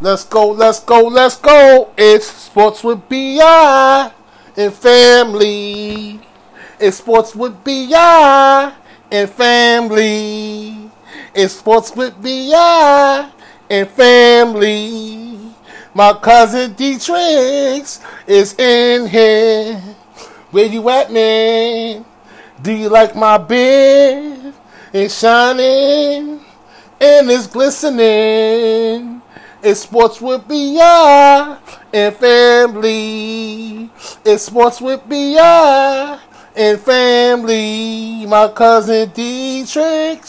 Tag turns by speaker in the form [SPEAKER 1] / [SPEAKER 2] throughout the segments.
[SPEAKER 1] Let's go, let's go, let's go. It's sports with BI and family. It's sports with BI and family. It's sports with BI and family. My cousin Dietrich is in here. Where you at, man? Do you like my beard? It's shining and it's glistening. It's sports with BI and family. It's sports with BI and family. My cousin Dietrich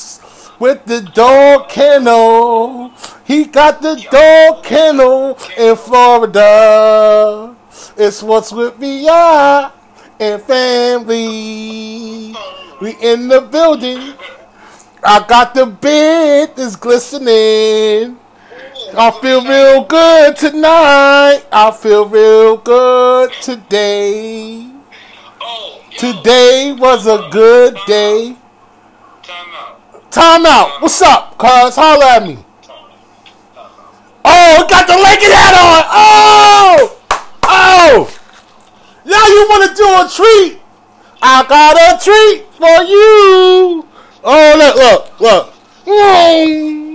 [SPEAKER 1] with the dog kennel. He got the dog kennel in Florida. It's what's with BI and family. We in the building. I got the bed that's glistening. I feel real good tonight. I feel real good today.
[SPEAKER 2] Oh,
[SPEAKER 1] Today was a good day.
[SPEAKER 2] Time out.
[SPEAKER 1] Time out. What's up, cuz? Holler at me. Oh, I got the Lincoln hat on. Oh! Oh! Now you want to do a treat? I got a treat for you. Oh, look, look, look. Mm.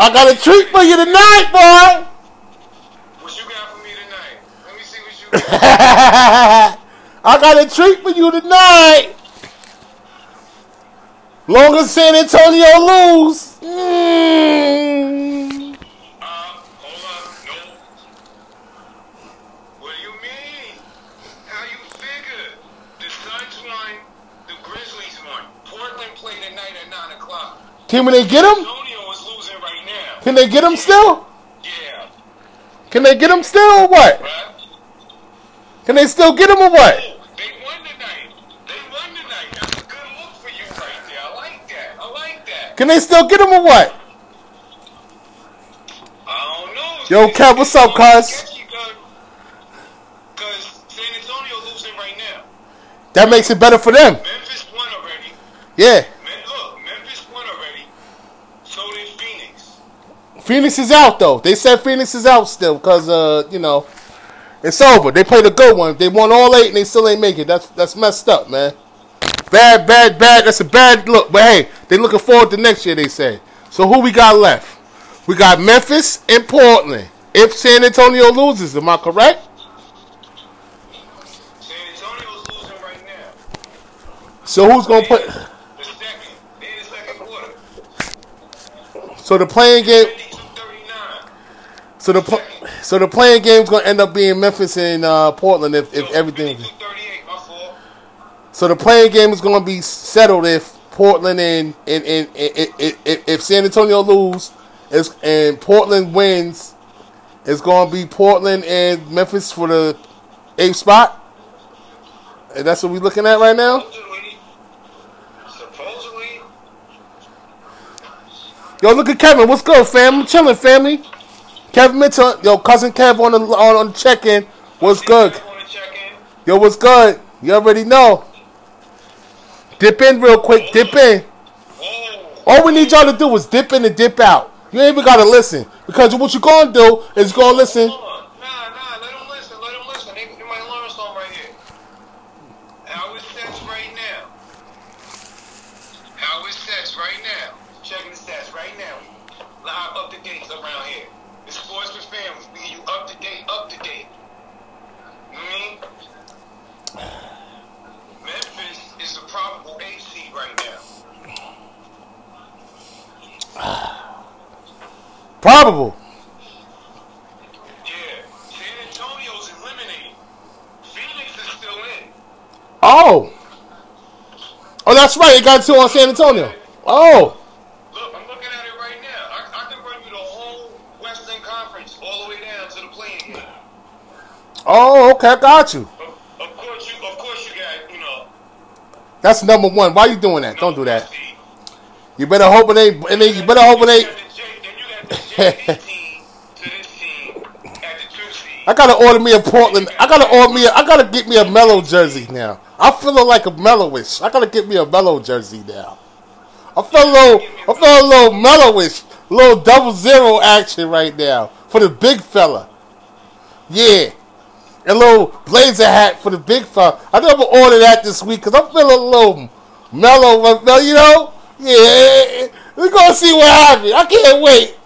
[SPEAKER 1] I got a treat for you tonight, boy.
[SPEAKER 2] What you got for me tonight? Let me see what you got.
[SPEAKER 1] I got a treat for you tonight. Long as San Antonio lose. Mm.
[SPEAKER 2] uh, hold on. No. What do you mean? How you figure? The Suns won, the Grizzlies won. Portland played tonight at 9 o'clock.
[SPEAKER 1] Can they get him?
[SPEAKER 2] Losing right now.
[SPEAKER 1] Can they get him still?
[SPEAKER 2] Yeah.
[SPEAKER 1] Can they get him still or what? Can they still get him or what?
[SPEAKER 2] Oh, they won tonight. They won tonight. That's a good look for you right there. I like that. I like that.
[SPEAKER 1] Can they still get him or what?
[SPEAKER 2] I don't know.
[SPEAKER 1] Yo, Kev, what's up, cuz?
[SPEAKER 2] Because San Antonio losing right now.
[SPEAKER 1] That makes it better for them.
[SPEAKER 2] Memphis won already.
[SPEAKER 1] Yeah.
[SPEAKER 2] Men, look, Memphis won already. So did Phoenix.
[SPEAKER 1] Phoenix is out though. They said Phoenix is out still because uh, you know, it's over. They played a good one. They won all eight and they still ain't make it. That's that's messed up, man. Bad, bad, bad. That's a bad look. But hey, they looking forward to next year. They say. So who we got left? We got Memphis and Portland. If San Antonio loses, am I correct?
[SPEAKER 2] San Antonio's losing right now.
[SPEAKER 1] So who's gonna put?
[SPEAKER 2] The second. They're in the second quarter.
[SPEAKER 1] So the play-in game.
[SPEAKER 2] 52-39.
[SPEAKER 1] So the pl- so the play-in game's gonna end up being Memphis and uh, Portland if, if everything.
[SPEAKER 2] my.
[SPEAKER 1] So the play-in game is gonna be settled if Portland and and, and, and, and- if, San Antonio lose, is and Portland wins, it's gonna be Portland and Memphis for the eighth spot. And that's what we're looking at right now.
[SPEAKER 2] Supposedly. Supposedly.
[SPEAKER 1] Yo, look at Kevin. What's good, fam? I'm chilling, family. Kevin Mitchell, yo, cousin Kev on the on, on check-in. What's good?
[SPEAKER 2] Check in.
[SPEAKER 1] Yo, what's good? You already know. Dip in real quick. Dip in. All we need y'all to do is dip in and dip out. You ain't even gotta listen because what you gonna do is gonna listen.
[SPEAKER 2] Hold on. Nah, nah, let them listen, let them listen. They, they might learn something right here. How is sex right now? How is sex right now? Checking the stats right now. Live up to dates around here. It's sports for families. We get you up to date, up to date. You know what I mean? Memphis is the probable eight seed right now.
[SPEAKER 1] Probable.
[SPEAKER 2] Yeah. San Antonio's eliminated. Phoenix is still in.
[SPEAKER 1] Oh. Oh, that's right. It got two on San Antonio. Oh.
[SPEAKER 2] Look, I'm looking at it right now. I, I can run you the whole Western Conference all the way down to the play-in game.
[SPEAKER 1] Oh, okay. I got you.
[SPEAKER 2] Of, of course, you, of course, you got, you know.
[SPEAKER 1] That's number one. Why you doing that? Don't do that. You better hope it ain't. And then you better hope it ain't.
[SPEAKER 2] you got the J- Then you got the JV team to this team at the two seed.
[SPEAKER 1] I gotta order me a Portland. I gotta order me. A, I gotta get me a Melo jersey now. I'm feeling like a mellowish. I gotta get me a Melo jersey now. I feel a little. I feel a little mellowish. little double zero action right now for the big fella. Yeah. A little blazer hat for the big fella. I never I'm gonna order that this week because I'm feeling a little mellow, uh, uh, you know? Yeah. Eh, eh, eh. We're gonna see what happens. I can't wait.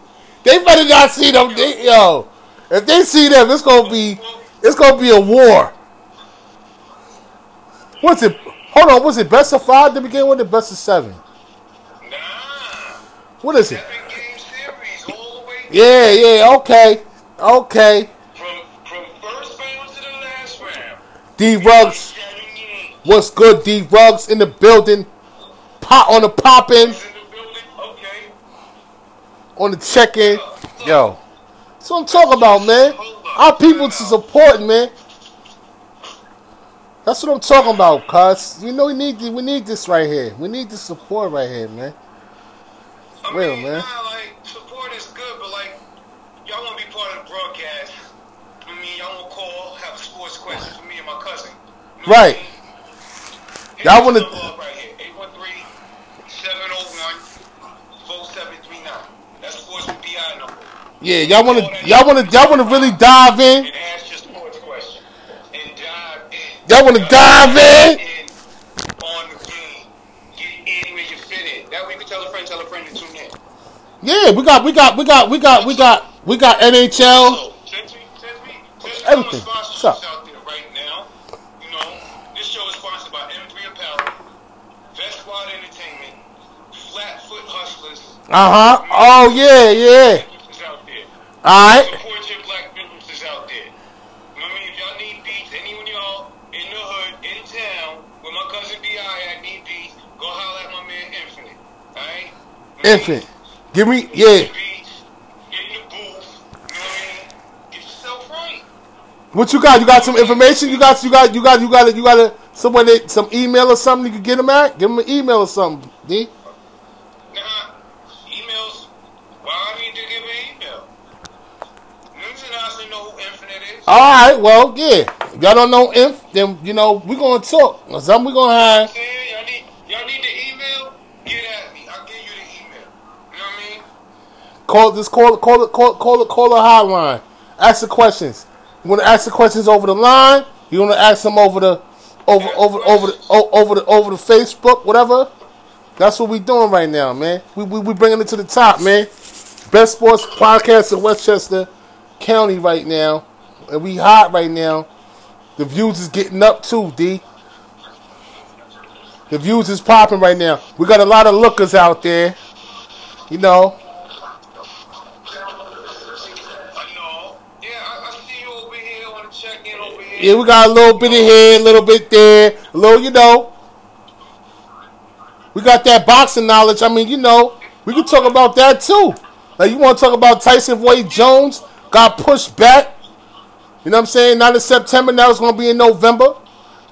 [SPEAKER 1] They better not see them. They, yo, if they see them, it's gonna be it's gonna be a war. What's it? Hold on, was it best of five to begin with, or best of seven?
[SPEAKER 2] Nah.
[SPEAKER 1] What is it?
[SPEAKER 2] Game series all the way
[SPEAKER 1] Yeah, yeah, okay, okay.
[SPEAKER 2] from from first round to the last round.
[SPEAKER 1] D Rugs, what's good? D Rugs in the building, pop on the popping.
[SPEAKER 2] Okay.
[SPEAKER 1] on the check in. Uh, uh, Yo, that's what I'm talking about, man. Our people to support, man. That's what I'm talking about, cuz. You know we need we need this right here. We need this support right here, man.
[SPEAKER 2] I
[SPEAKER 1] Real,
[SPEAKER 2] mean,
[SPEAKER 1] man.
[SPEAKER 2] Nah, like support is good, but like y'all want to be part of the broadcast. I mean, y'all want to call, have a sports question for me and my cousin. You know
[SPEAKER 1] Right.
[SPEAKER 2] I mean?
[SPEAKER 1] Y'all wanna-
[SPEAKER 2] right here, 813-701-4739. That's sports with BI number.
[SPEAKER 1] Yeah, y'all wanna y'all wanna y'all wanna really dive in?
[SPEAKER 2] And ask your sports question. And
[SPEAKER 1] Y'all wanna dive in?
[SPEAKER 2] On the. Get in where you fit in. That way you can tell a friend, tell a friend to tune in.
[SPEAKER 1] Yeah, we got we got we got we got we got we got NHL. Everything. What's up?
[SPEAKER 2] out there right now, you know, this show is sponsored by M3 Apparel, Vest Squad Entertainment, Flatfoot Hustlers.
[SPEAKER 1] Uh huh. Oh yeah, yeah. All right.
[SPEAKER 2] Infinite.
[SPEAKER 1] Give me yeah.
[SPEAKER 2] Beats, get in the booth, you know what I mean? Get yourself right.
[SPEAKER 1] What you got? You got some information? You got you got you got you got you got a someone that some email or something you can get them at? Give them an email or something. D.
[SPEAKER 2] Nah, emails. Why I need to give an email? Niggas and us know who Infinite is.
[SPEAKER 1] All right. Well, yeah. If y'all don't know inf, then you know we're gonna talk. Or something we're gonna have.
[SPEAKER 2] Y'all need y'all need the email. Get at me. I'll give you the email. You know what I mean?
[SPEAKER 1] Call this call call call call call a hotline. Ask the questions. You want to ask the questions over the line? You want to ask them over the over over over the over the over the Facebook, whatever. That's what we doing right now, man. We we, we bringing it to the top, man. Best sports podcast in Westchester County right now, and we hot right now. The views is getting up too, D. The views is popping right now. We got a lot of lookers out there. You know,
[SPEAKER 2] Yeah,
[SPEAKER 1] we got a little bit of here, a little bit there, a little, you know. We got that boxing knowledge. I mean, you know, we can talk about that too. Like, you want to talk about Tyson Wade Jones got pushed back. You know what I'm saying? Not in September. Now it's going to be in November.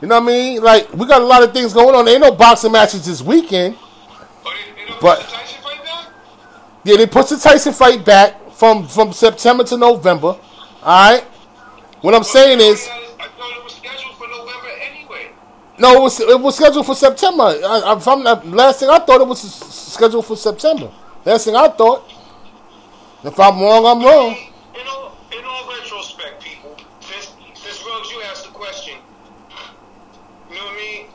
[SPEAKER 1] You know what I mean? Like, we got a lot of things going on. There ain't no boxing matches this weekend.
[SPEAKER 2] Oh, they, they
[SPEAKER 1] But-
[SPEAKER 2] put the Tyson fight back?
[SPEAKER 1] Yeah, they pushed the Tyson fight back from, from September to November. All right? What I'm saying is.
[SPEAKER 2] I thought it was scheduled for November anyway.
[SPEAKER 1] No, it was it was scheduled for September. I, I'm last thing I thought it was scheduled for September. Last thing I thought. If I'm wrong, I'm wrong.
[SPEAKER 2] In all, in all retrospect, people, since, since Ruggs, you asked the question, you know what I mean?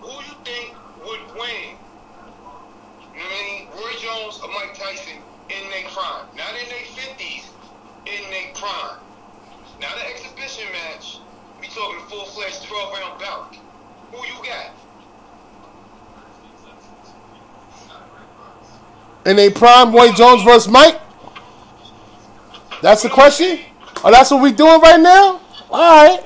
[SPEAKER 2] Who you think would win? You know what I mean? Roy Jones or Mike Tyson in their prime. Not in their 50s, in their prime. Not an exhibition match. We talking a full-fledged 12-round bout. Who you got?
[SPEAKER 1] In a prime, Roy Jones versus Mike. That's the question. Oh, that's what we doing right now. All right.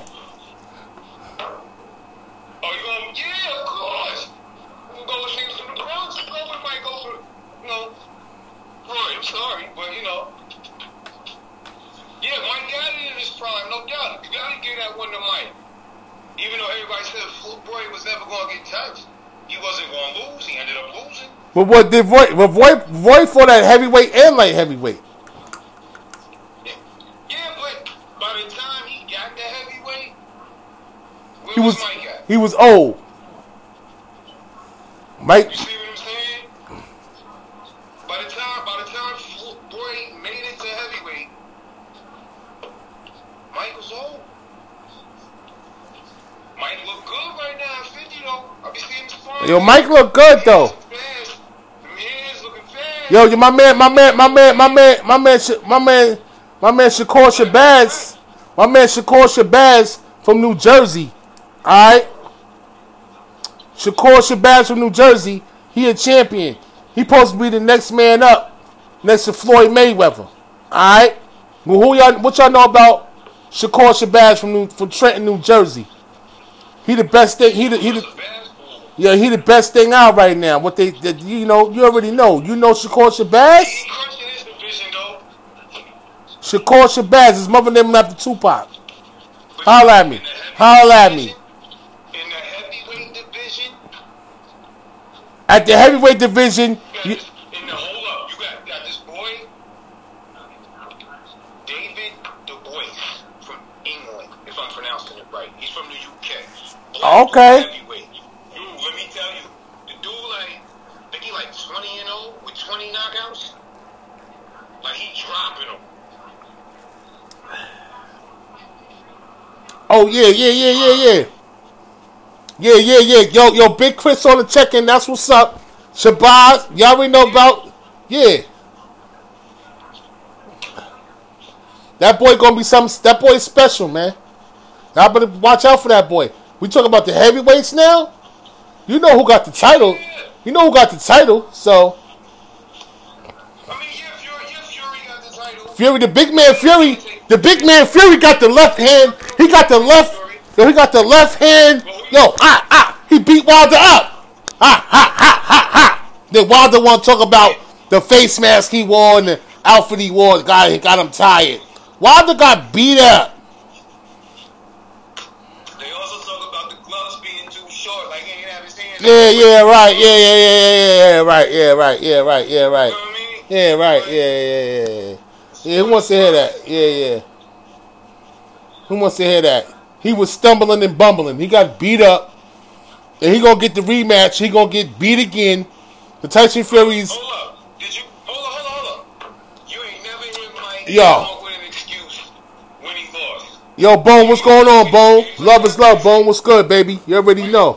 [SPEAKER 2] Oh, sorry, but, you know. Yeah, Mike got it in his prime, no doubt. You got to give that one to Mike. Even though everybody said Roy was never going to get touched, he wasn't going to lose. He ended up losing.
[SPEAKER 1] But what did Roy, but Roy, Roy for that heavyweight and light heavyweight.
[SPEAKER 2] Yeah, but by the time he got heavyweight,
[SPEAKER 1] he
[SPEAKER 2] was,
[SPEAKER 1] he was old. Mike.
[SPEAKER 2] You see what I'm saying? By the time by the time
[SPEAKER 1] boy made it to heavyweight, Mike was old. Mike look good right
[SPEAKER 2] now, 50 though. I be seeing his
[SPEAKER 1] Yo, Mike look good though. Yo, my man, my man, my man, my man, my man, my man, my man, Shakur Shabazz, my man, Shakur Shabazz from New Jersey. All right, Shakur Shabazz from New Jersey. He a champion. He supposed to be the next man up, next to Floyd Mayweather. All right. Well, who y'all? What y'all know about Shakur Shabazz from New, from Trenton, New Jersey? He the best thing. He the he the. Yeah, he the best thing out right now. What they, the, you know, you already know. You know Shakur Shabazz?
[SPEAKER 2] He crunching his division though.
[SPEAKER 1] Shakur Shabazz. His mother named him after Tupac. Holla at me. Holla at me.
[SPEAKER 2] In the heavyweight division,
[SPEAKER 1] At the heavyweight division,
[SPEAKER 2] you got
[SPEAKER 1] you,
[SPEAKER 2] this, in the hold up, you got, got this boy, David Dubois from England, if I'm pronouncing it right. He's from the UK. Black
[SPEAKER 1] Okay.
[SPEAKER 2] Heavyweight. Dude, let me tell you, the dude like, I think he like 20 and 0 with 20 knockouts. Like he dropping them.
[SPEAKER 1] Oh yeah, yeah, yeah, yeah, yeah. Yeah, yeah, yeah. Yo, yo, Big Chris on the check-in. That's what's up. Shabazz, y'all already know about. Yeah. That boy gonna be some. That boy is special, man. Y'all better watch out for that boy. We talking about the heavyweights now. You know who got the title. You know who got the title. So
[SPEAKER 2] I mean, yeah, Fury, yeah, Fury got the title.
[SPEAKER 1] Fury, the big man Fury, the big man Fury got the left hand. He got the left. He got the left hand. Yo, ah, ah. He beat Wilder up. Ah, ha, ha, ha, ha. Then Wilder want to talk about the face mask he wore and the outfit he wore. Got, he got him tired. Wilder got beat up.
[SPEAKER 2] They also talk about the gloves being too short, like he ain't have his hands.
[SPEAKER 1] Yeah, yeah, right. Yeah, yeah, yeah, yeah, yeah, yeah, right. Yeah, right. Yeah, right. Yeah,
[SPEAKER 2] You know
[SPEAKER 1] right.
[SPEAKER 2] what I mean?
[SPEAKER 1] Yeah, right. Yeah, yeah, yeah, yeah. Who wants to hear that? Yeah, yeah. Who wants to hear that? He was stumbling and bumbling. He got beat up. And he gonna get the rematch. He gonna get beat again. The Tyson Fury's
[SPEAKER 2] Hold up. Did you hold up, hold up, hold up. You ain't never hear Mike
[SPEAKER 1] Yo.
[SPEAKER 2] with an excuse when he lost.
[SPEAKER 1] Yo, Bone, what's going on, Bone? Love is love, Bone. What's good, baby? You already know.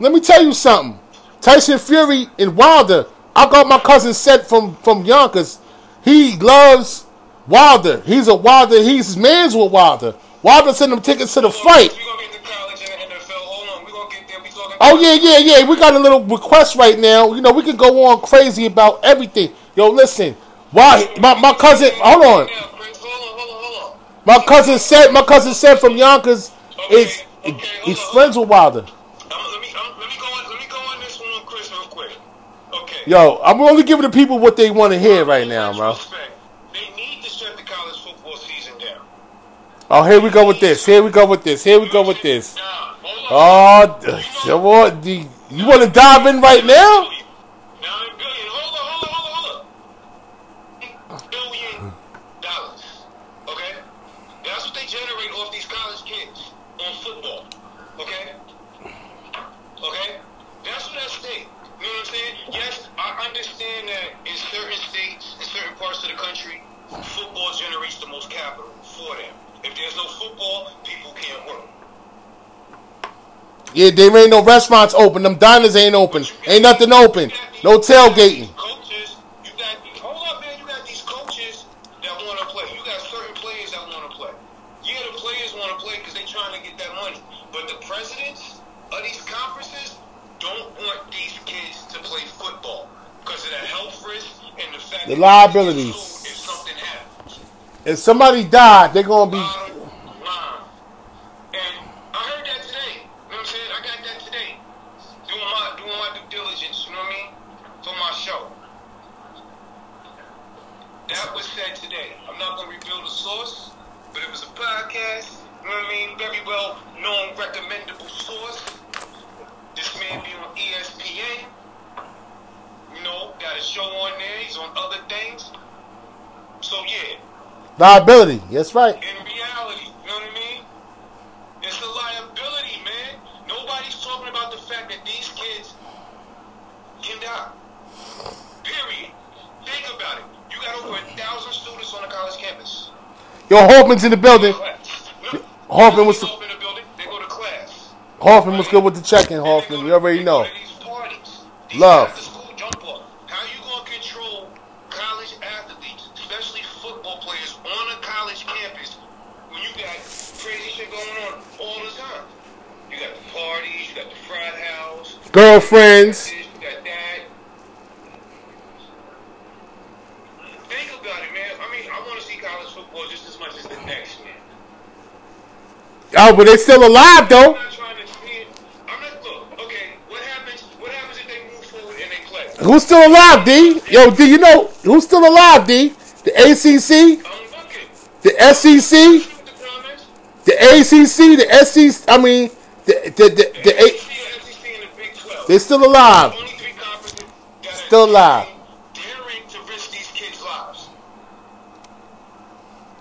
[SPEAKER 1] Let me tell you something. Tyson Fury and Wilder. I got my cousin sent from from Yonkers. He loves Wilder. He's a Wilder. He's man's with Wilder. Wilder sent him tickets to the fight.
[SPEAKER 2] We gonna get to college and the NFL. Hold on, we gonna get there. We talking.
[SPEAKER 1] Oh yeah, yeah, yeah. We got a little request right now. You know, we can go on crazy about everything. Yo, listen. Why my, my cousin hold on. My cousin said my cousin said from Yonkers is he's friends with Wilder. Yo, I'm only giving the people what they want to hear right now, bro.
[SPEAKER 2] They need to shut the college football season down.
[SPEAKER 1] Oh, here we go with this. Here we go with this. Here we go with this.
[SPEAKER 2] Nah, hold on.
[SPEAKER 1] Oh, you want the- you want to dive in right now?
[SPEAKER 2] Nine billion. Hold on, hold on, hold on, hold on. Billion dollars. Okay? That's what they generate off these college kids on football. Okay? Okay? That's what at stake. You know what I'm saying? Yes, I understand that in certain states, in certain parts of the country, football generates the most capital for them. If there's no football, people can't work.
[SPEAKER 1] Yeah, there ain't no restaurants open. Them diners ain't open. Ain't nothing open. No tailgating.
[SPEAKER 2] Coaches, you got hold up, man. You got these coaches that want to play. You got certain players that want to play. Yeah, the players want to play because they're trying to get that money. But the presidents of these conferences don't want these kids to play football because of the health risk and the fact
[SPEAKER 1] The
[SPEAKER 2] that they can get
[SPEAKER 1] liabilities.
[SPEAKER 2] sued if something happens.
[SPEAKER 1] If somebody died, they're gonna be.
[SPEAKER 2] Bottom line. And I heard that today. You know what I'm saying? I got that today. Doing my doing my due diligence, you know what I mean? For my show. That was said today. I'm not gonna reveal the source, but it was a podcast, you know what I mean? Very well known recommendable source. This man be on E ESPN. You know, got a show on there, he's on other things. So yeah,
[SPEAKER 1] Liability. That's right.
[SPEAKER 2] in reality. You know what I mean? It's a liability, man. Nobody's talking about the fact that these kids can die. Period. Think about it. You got over a thousand students on the college campus.
[SPEAKER 1] Yo, Hoffman's in the building. Hoffman was-
[SPEAKER 2] Open the building. They go to class.
[SPEAKER 1] Hoffman was good with the checking. Hoffman, we already know. Love.
[SPEAKER 2] How you gonna control college athletes, especially football players, on a college campus when you got crazy shit going on all the time? You got the parties, you got the frat house,
[SPEAKER 1] Girlfriends.
[SPEAKER 2] this, you got that. Think about it, man. I mean, I want to see college football just as much as the next, man.
[SPEAKER 1] Oh, but they still alive though.
[SPEAKER 2] I'm not trying to see it. I'm not look. Okay, what happens? What happens if they move forward and they play?
[SPEAKER 1] Who's still alive, D? Yo, D, you know who's still alive, D? The ACC, the SEC,
[SPEAKER 2] the
[SPEAKER 1] the ACC, the SEC. I mean, the the the, the,
[SPEAKER 2] SEC,
[SPEAKER 1] A-
[SPEAKER 2] SEC, and the Big 12.
[SPEAKER 1] They're still alive.
[SPEAKER 2] Only three conferences
[SPEAKER 1] Still alive.
[SPEAKER 2] Daring to risk these kids' lives.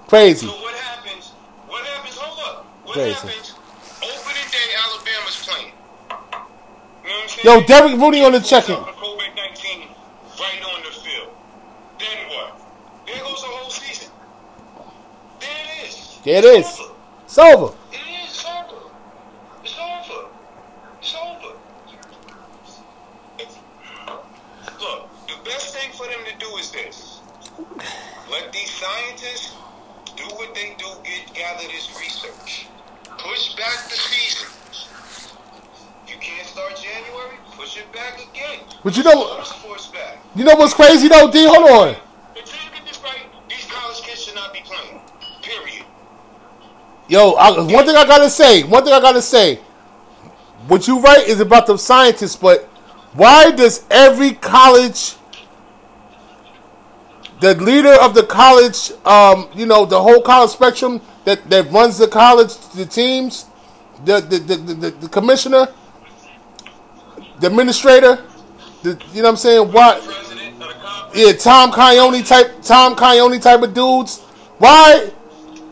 [SPEAKER 1] Crazy.
[SPEAKER 2] So what happens? What happens? Hold up. What
[SPEAKER 1] Crazy.
[SPEAKER 2] happens? Opening day, Alabama's playing. You know what I'm saying?
[SPEAKER 1] Yo, Derek Mooney on the checking.
[SPEAKER 2] COVID nineteen right on the field. Then what? There goes the whole season. There it is.
[SPEAKER 1] There it is.
[SPEAKER 2] It's over.
[SPEAKER 1] It's over.
[SPEAKER 2] It is. It's over. It's over. It's over. Look, the best thing for them to do is this. Let these scientists do what they do, get gather this research. Push back the season. You can't start January, push it back again.
[SPEAKER 1] But you know-. You know what's crazy though, D? Hold on.
[SPEAKER 2] Until you get this right, these college kids should not be playing. Period.
[SPEAKER 1] Yo, I, one thing I gotta say, one thing I gotta say, what you write is about the scientists, but why does every college, the leader of the college, um, you know, the whole college spectrum that, that runs the college, the teams, the the, the, the, the, commissioner, the administrator, the, you know what I'm saying? Why? Yeah, Tom Coyote type, Tom Coyote type of dudes. Why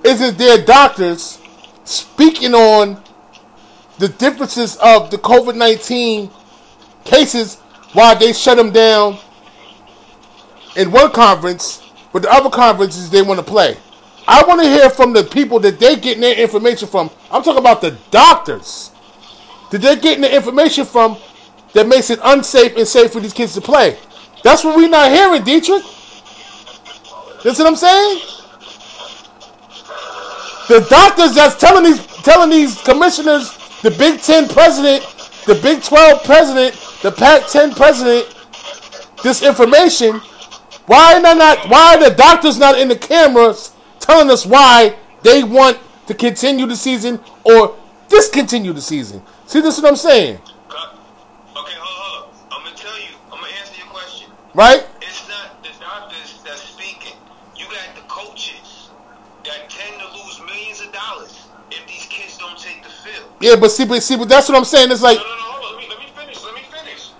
[SPEAKER 1] isn't there doctors speaking on the differences of the COVID nineteen cases? Why they shut them down in one conference, but the other conferences they want to play. I want to hear from the people that they're getting their information from. I'm talking about the doctors that they're getting the information from that makes it unsafe and safe for these kids to play. That's what we're not hearing, Dietrich. That's what I'm saying. The doctors that's telling these telling these commissioners, the Big Ten president, the Big Twelve president, the Pac-10 president, this information. Why are not? Why are the doctors not in the cameras telling us why they want to continue the season or discontinue the season? See, this is what I'm saying, uh,
[SPEAKER 2] Okay, hold, hold up. I'm gonna tell you. I'm gonna answer your question.
[SPEAKER 1] right?
[SPEAKER 2] It's not the doctors that's speaking. You got the coaches that tend to lose millions of dollars if these kids don't take the field.
[SPEAKER 1] Yeah, but see, but see, but that's what I'm saying. It's like,
[SPEAKER 2] No, no, no. Hold on. Let me, let me finish. Let me finish.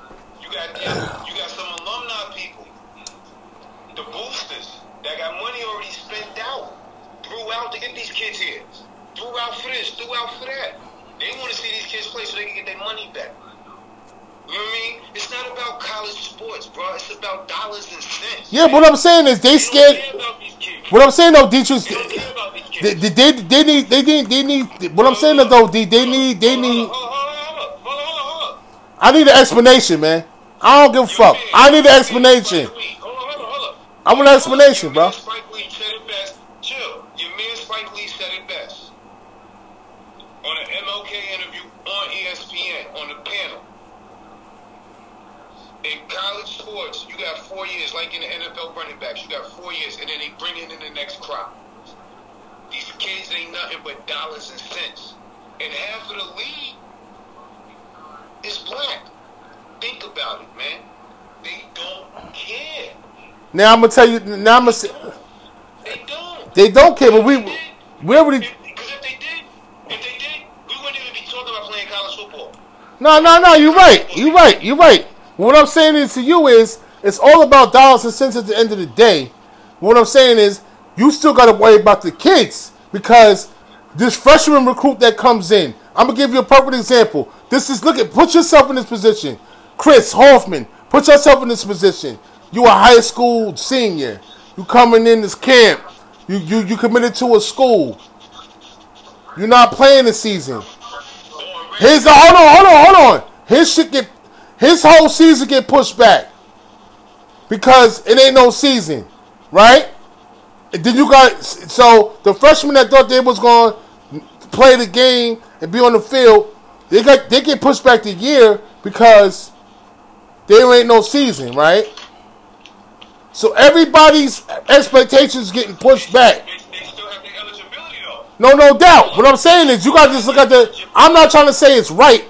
[SPEAKER 2] You got you got some alumni people, the boosters that got money already spent out throughout to get these kids here, throughout for this, throughout for that. They want to see these kids play so they can get their money back. You know what I mean? It's not about college sports, bro. It's about dollars and cents.
[SPEAKER 1] yeah. But what I'm saying is they
[SPEAKER 2] They
[SPEAKER 1] scared.
[SPEAKER 2] care about these kids.
[SPEAKER 1] What I'm saying though, Dietrich,
[SPEAKER 2] They don't care about these
[SPEAKER 1] they, they, they, they need, they need, they need. What I'm saying though, they, they need, they need. I need an explanation, man. I don't give a fuck. I need an explanation. I want an explanation, bro.
[SPEAKER 2] Spike Lee said it best. Chill. Your man Spike Lee said it best. On an MLK interview on E ESPN, on the panel. In college sports, you got four years, like in the NFL running backs, you got four years, and then they bring it in the next crop. These kids ain't nothing but dollars and cents. And half of the league is black. Think about it, man. They don't care.
[SPEAKER 1] Now I'm gonna tell you. Now I'm gonna. Say,
[SPEAKER 2] They don't.
[SPEAKER 1] they don't care, but we, we already.
[SPEAKER 2] Because if they did, if they did, we wouldn't even be talking about playing college football.
[SPEAKER 1] No, no, no. You're right. You're right. You're right. What I'm saying is to you is it's all about dollars and cents at the end of the day. What I'm saying is you still got to worry about the kids because this freshman recruit that comes in. I'm gonna give you a perfect example. This is look at put yourself in this position. Chris Hoffman, put yourself in this position. You a high school senior. You coming in this camp. You you you committed to a school. You're not playing the season. His hold on, hold on, hold on. His shit get his whole season get pushed back because it ain't no season, right? Then you got so the freshmen that thought they was going to play the game and be on the field, they got they get pushed back the year because there ain't no season, right? So everybody's expectations getting pushed back.
[SPEAKER 2] They, they still have their eligibility though.
[SPEAKER 1] No, no doubt. What I'm saying is, you got to just look at the. I'm not trying to say it's right.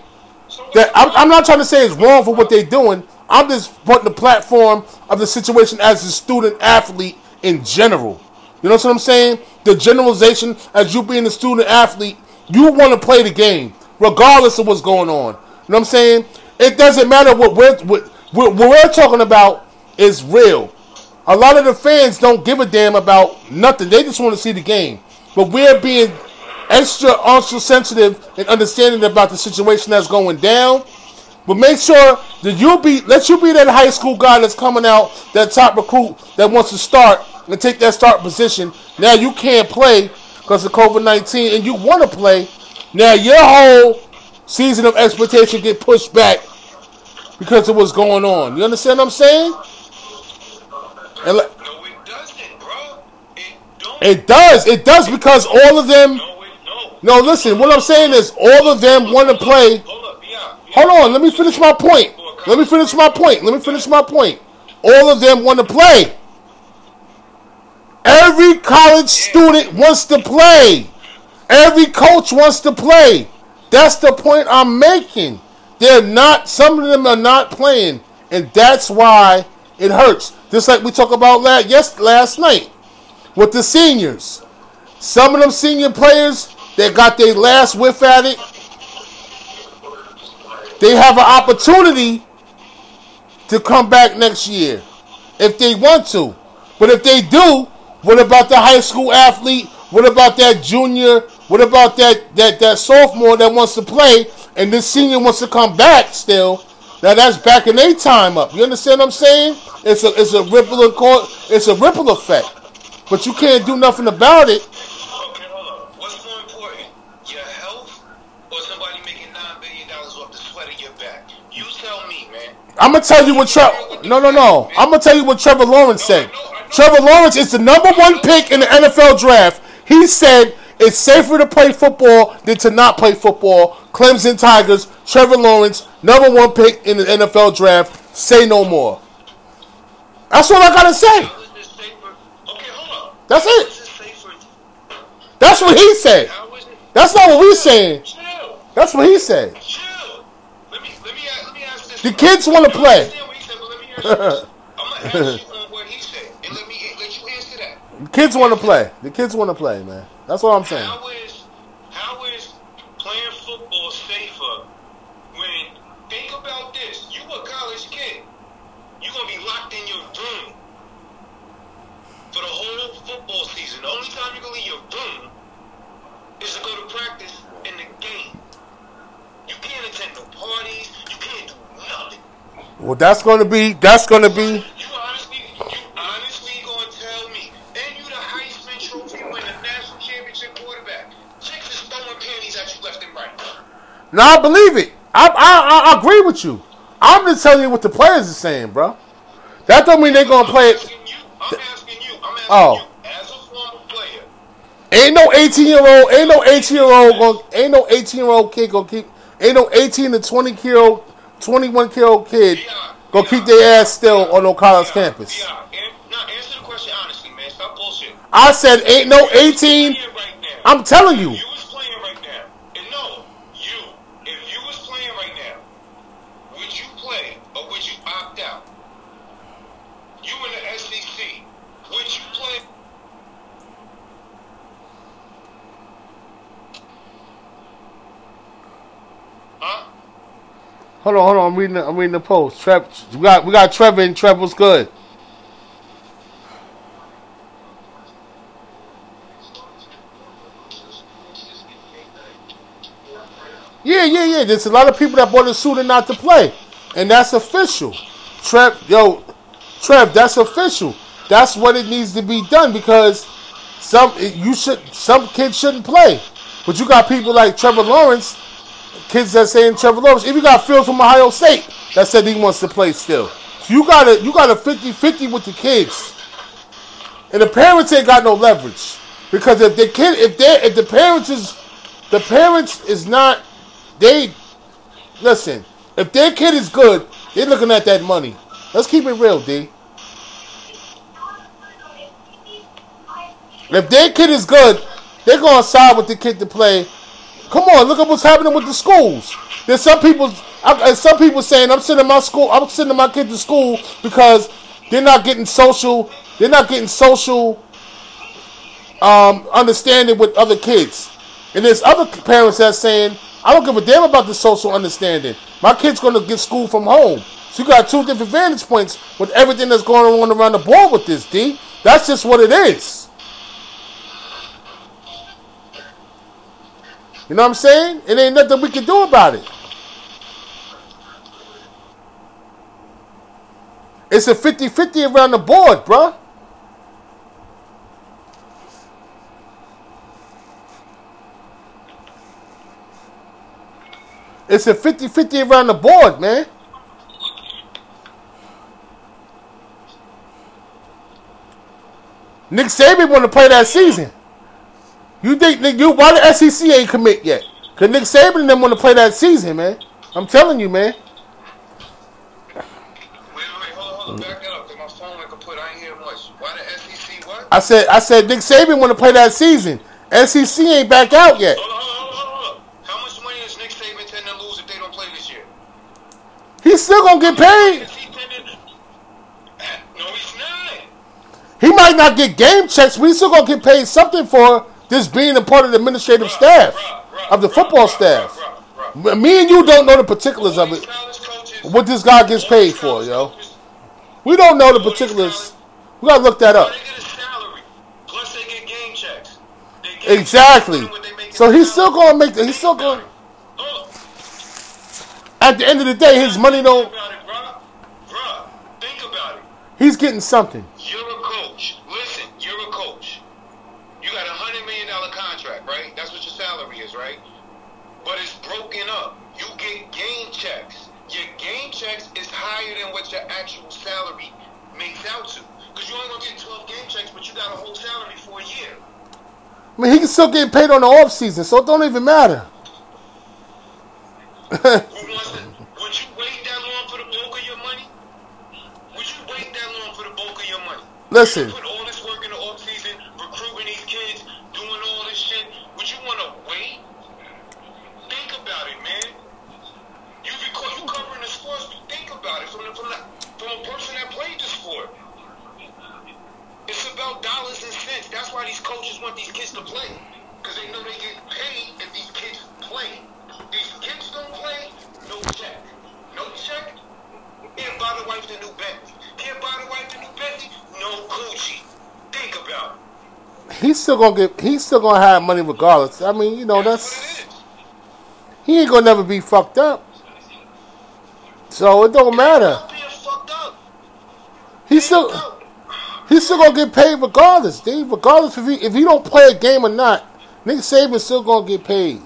[SPEAKER 1] That I'm, I'm not trying to say it's wrong for what they're doing. I'm just putting the platform of the situation as a student athlete in general. You know what I'm saying? The generalization as you being a student athlete, you want to play the game regardless of what's going on. You know what I'm saying? It doesn't matter what we're what, what, we're talking about is real. A lot of the fans don't give a damn about nothing. They just want to see the game. But we're being extra ultra sensitive and understanding about the situation that's going down. But make sure that you be let you be that high school guy that's coming out, that top recruit that wants to start and take that start position. Now you can't play because of COVID nineteen, and you want to play. Now your whole season of expectation get pushed back because of what's going on. You understand what I'm saying? And like,
[SPEAKER 2] no, it doesn't, bro. It don't.
[SPEAKER 1] it does. It does because all of them.
[SPEAKER 2] no, it no.
[SPEAKER 1] No, listen. What I'm saying is all of them want to play.
[SPEAKER 2] Hold up, yeah. yeah.
[SPEAKER 1] Hold on, let me finish my point. Let me finish my point. Let me finish my point. All of them want to play. Every college student wants to play. Every coach wants to play. That's the point I'm making. They're not, some of them are not playing. And that's why it hurts. Just like we talked about last, yes, last night with the seniors. Some of them senior players that got their last whiff at it, they have an opportunity to come back next year if they want to. But if they do, what about the high school athlete? What about that junior? What about that that that sophomore that wants to play and this senior wants to come back still? Now that's back in their time up. You understand what I'm saying? It's a it's a ripple it's a ripple effect. But you can't do nothing about it. I'm gonna tell you what Trevor. No, no, no. I'm gonna tell you what Trevor Lawrence said. Trevor Lawrence is the number one pick in the NFL draft. He said it's safer to play football than to not play football. Clemson Tigers. Trevor Lawrence, number one pick in the NFL draft. Say no more. That's all I gotta say.
[SPEAKER 2] How is this safer? Okay, hold up.
[SPEAKER 1] That's it.
[SPEAKER 2] is this safer?
[SPEAKER 1] That's what he said.
[SPEAKER 2] How is it?
[SPEAKER 1] That's not what we saying. That's what he said.
[SPEAKER 2] Chill. Let me let me ask, let me ask this.
[SPEAKER 1] The kids wanna play.
[SPEAKER 2] understand what he said, but let me hear this. I'm gonna ask you on what he said, and let me let you answer that.
[SPEAKER 1] The kids want to play. The kids want to play, man. That's all I'm saying. Well, that's gonna be. That's gonna be.
[SPEAKER 2] You honestly, gonna tell me, and you the Heisman Trophy winner, national championship quarterback. Chicks is throwing panties at you left and right.
[SPEAKER 1] No, I believe it. I, I I agree with you. I'm just telling you what the players are saying, bro. That don't mean they're gonna play
[SPEAKER 2] I'm
[SPEAKER 1] it.
[SPEAKER 2] you. I'm asking you. I'm asking
[SPEAKER 1] Oh.
[SPEAKER 2] you as a former player.
[SPEAKER 1] Ain't no 18 year old. Ain't no 18 year old. Gonna, ain't no 18 year old kid gonna keep. Ain't no 18 to 20 year old, 21 year old kid gonna keep their ass still on no college campus.
[SPEAKER 2] Yeah. Answer the question honestly, man. Stop bullshit.
[SPEAKER 1] I said ain't no 18.
[SPEAKER 2] Right.
[SPEAKER 1] I'm telling you.
[SPEAKER 2] You was playing right now, and no, you, if you was playing right now, would you play or would you opt out? You in the SEC, would you play? Huh?
[SPEAKER 1] Hold on, hold on. I'm reading. The, I'm reading the post. Trev, we got we got Trevor and Trevor was good. Yeah, yeah, yeah. There's a lot of people that bought a suit and not to play, and that's official. Trev, yo, Trev, that's official. That's what it needs to be done because some you should some kids shouldn't play, but you got people like Trevor Lawrence kids that saying Trevor Lawrence. Even got Phil from Ohio State that said he wants to play still. So you got a you got a 50-50 with the kids, and the parents ain't got no leverage because if the kid if they if the parents is the parents is not they listen if their kid is good they're looking at that money. Let's keep it real, D. If their kid is good, they're gonna side with the kid to play. Come on, look at what's happening with the schools. There's some people, I, some people saying I'm sending my school, I'm sending my kid to school because they're not getting social, they're not getting social um, understanding with other kids. And there's other parents that's saying, I don't give a damn about the social understanding. My kid's going to get school from home. So you got two different vantage points with everything that's going on around the board with this, D. That's just what it is. You know what I'm saying? It ain't nothing we can do about it. It's a 50-50 around the board, bruh. It's a 50-50 around the board, man. Nick Saban want to play that season. You think Nick, you why the SEC ain't commit yet? Cause Nick Saban and them want to play that season, man. I'm telling you, man.
[SPEAKER 2] Wait, wait, hold on, hold on. Back up, cause my phone like a put. I ain't hear much. Why the SEC? What?
[SPEAKER 1] I said I said Nick Saban want to play that season. SEC ain't back out yet.
[SPEAKER 2] Hold on, hold on, hold on. How much money is Nick Saban tend to lose if they don't play this year?
[SPEAKER 1] He's still gonna get paid.
[SPEAKER 2] He No, he's not.
[SPEAKER 1] He might not get game checks, but he's still gonna get paid something for this being a part of the administrative staff of the football staff. Me and you don't know the particulars of it. What this guy gets paid for, yo. We don't know the particulars. We gotta look that up.
[SPEAKER 2] Get a salary, plus they get game checks.
[SPEAKER 1] Exactly.
[SPEAKER 2] what they make in
[SPEAKER 1] So he's still gonna make the. He's still gonna.
[SPEAKER 2] about it. Look,
[SPEAKER 1] At the end of the day, his money don't.
[SPEAKER 2] Think about it, bruh. Bruh, think.
[SPEAKER 1] He's getting something.
[SPEAKER 2] You're a coach. Listen, you're a coach. You got a hundred million dollar contract, right? That's what your salary is, right? But it's broken up. You get game checks. Your game checks is than what your actual salary makes out to. Because you only gonna get 12 game checks, but you got a whole salary for a year.
[SPEAKER 1] I mean, he can still get paid on the off season, so it don't even matter.
[SPEAKER 2] Who wants to? Would you wait that long for the bulk of your money? Would you wait that long for the bulk of your money?
[SPEAKER 1] Listen.
[SPEAKER 2] You want these kids to play. Because they know they get paid if these kids play. These kids don't play, no check. No check, can't buy the wife the new Bentley. Can't buy the wife the new Bentley, no coochie. Think about it.
[SPEAKER 1] He's still gonna get. He's still gonna have money regardless. I mean, you know,
[SPEAKER 2] That's
[SPEAKER 1] that's he ain't gonna never be fucked up. So it don't matter.
[SPEAKER 2] Stop being fucked up.
[SPEAKER 1] He's still. He's still gonna get paid regardless, Dave. Regardless if he if he don't play a game or not, Nick Saban's still gonna get paid.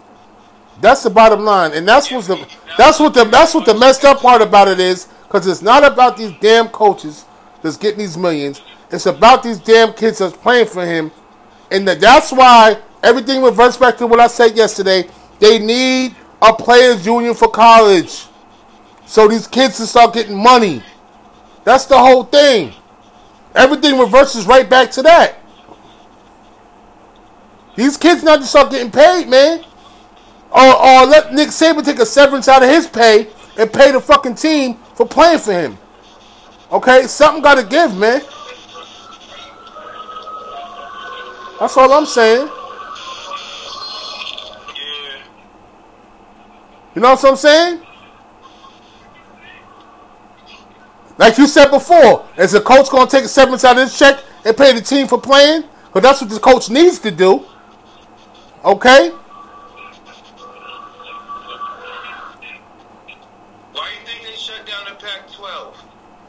[SPEAKER 1] That's the bottom line, and that's what's the that's what the that's what the messed up part about it is, because it's not about these damn coaches that's getting these millions. It's about these damn kids that's playing for him, and that that's why everything reverts back to what I said yesterday. They need a players' union for college, so these kids can start getting money. That's the whole thing. Everything reverses right back to that. These kids not to start getting paid, man. Or, or let Nick Saban take a severance out of his pay and pay the fucking team for playing for him. Okay, something got to give, man. That's all I'm saying. You know what I'm saying? Like you said before, is the coach going to take a severance out of his check and pay the team for playing? Because that's what the coach needs to do. Okay?
[SPEAKER 2] Why do you think they shut down the Pac-12?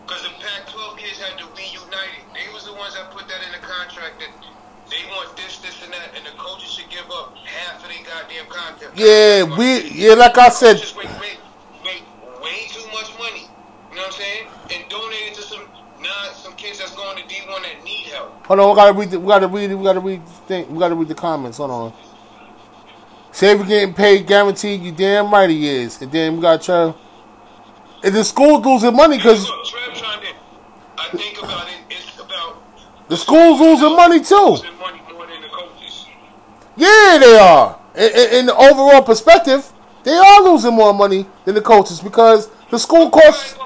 [SPEAKER 2] Because the Pac-12 kids had to be united. They was the ones that put that in the contract that they want this, this, and that, and the coaches should give up half of their goddamn content.
[SPEAKER 1] Yeah, we yeah, like I said,
[SPEAKER 2] Just make, make, make way too much money. You know what I'm saying? And donate it to some non some kids that's going to D1 that need help.
[SPEAKER 1] hold on, we gotta read. The, we gotta read. We gotta read. Thing, we gotta read the comments. Hold on. Xavier getting paid guaranteed. You damn right he is. And then we got Trev. And the school's losing money because
[SPEAKER 2] Look, Trev trying to. I think about it. It's about
[SPEAKER 1] the school's losing money too.
[SPEAKER 2] losing money the.
[SPEAKER 1] Yeah, they are. In, in, in the overall perspective, they are losing more money than the coaches because the school costs.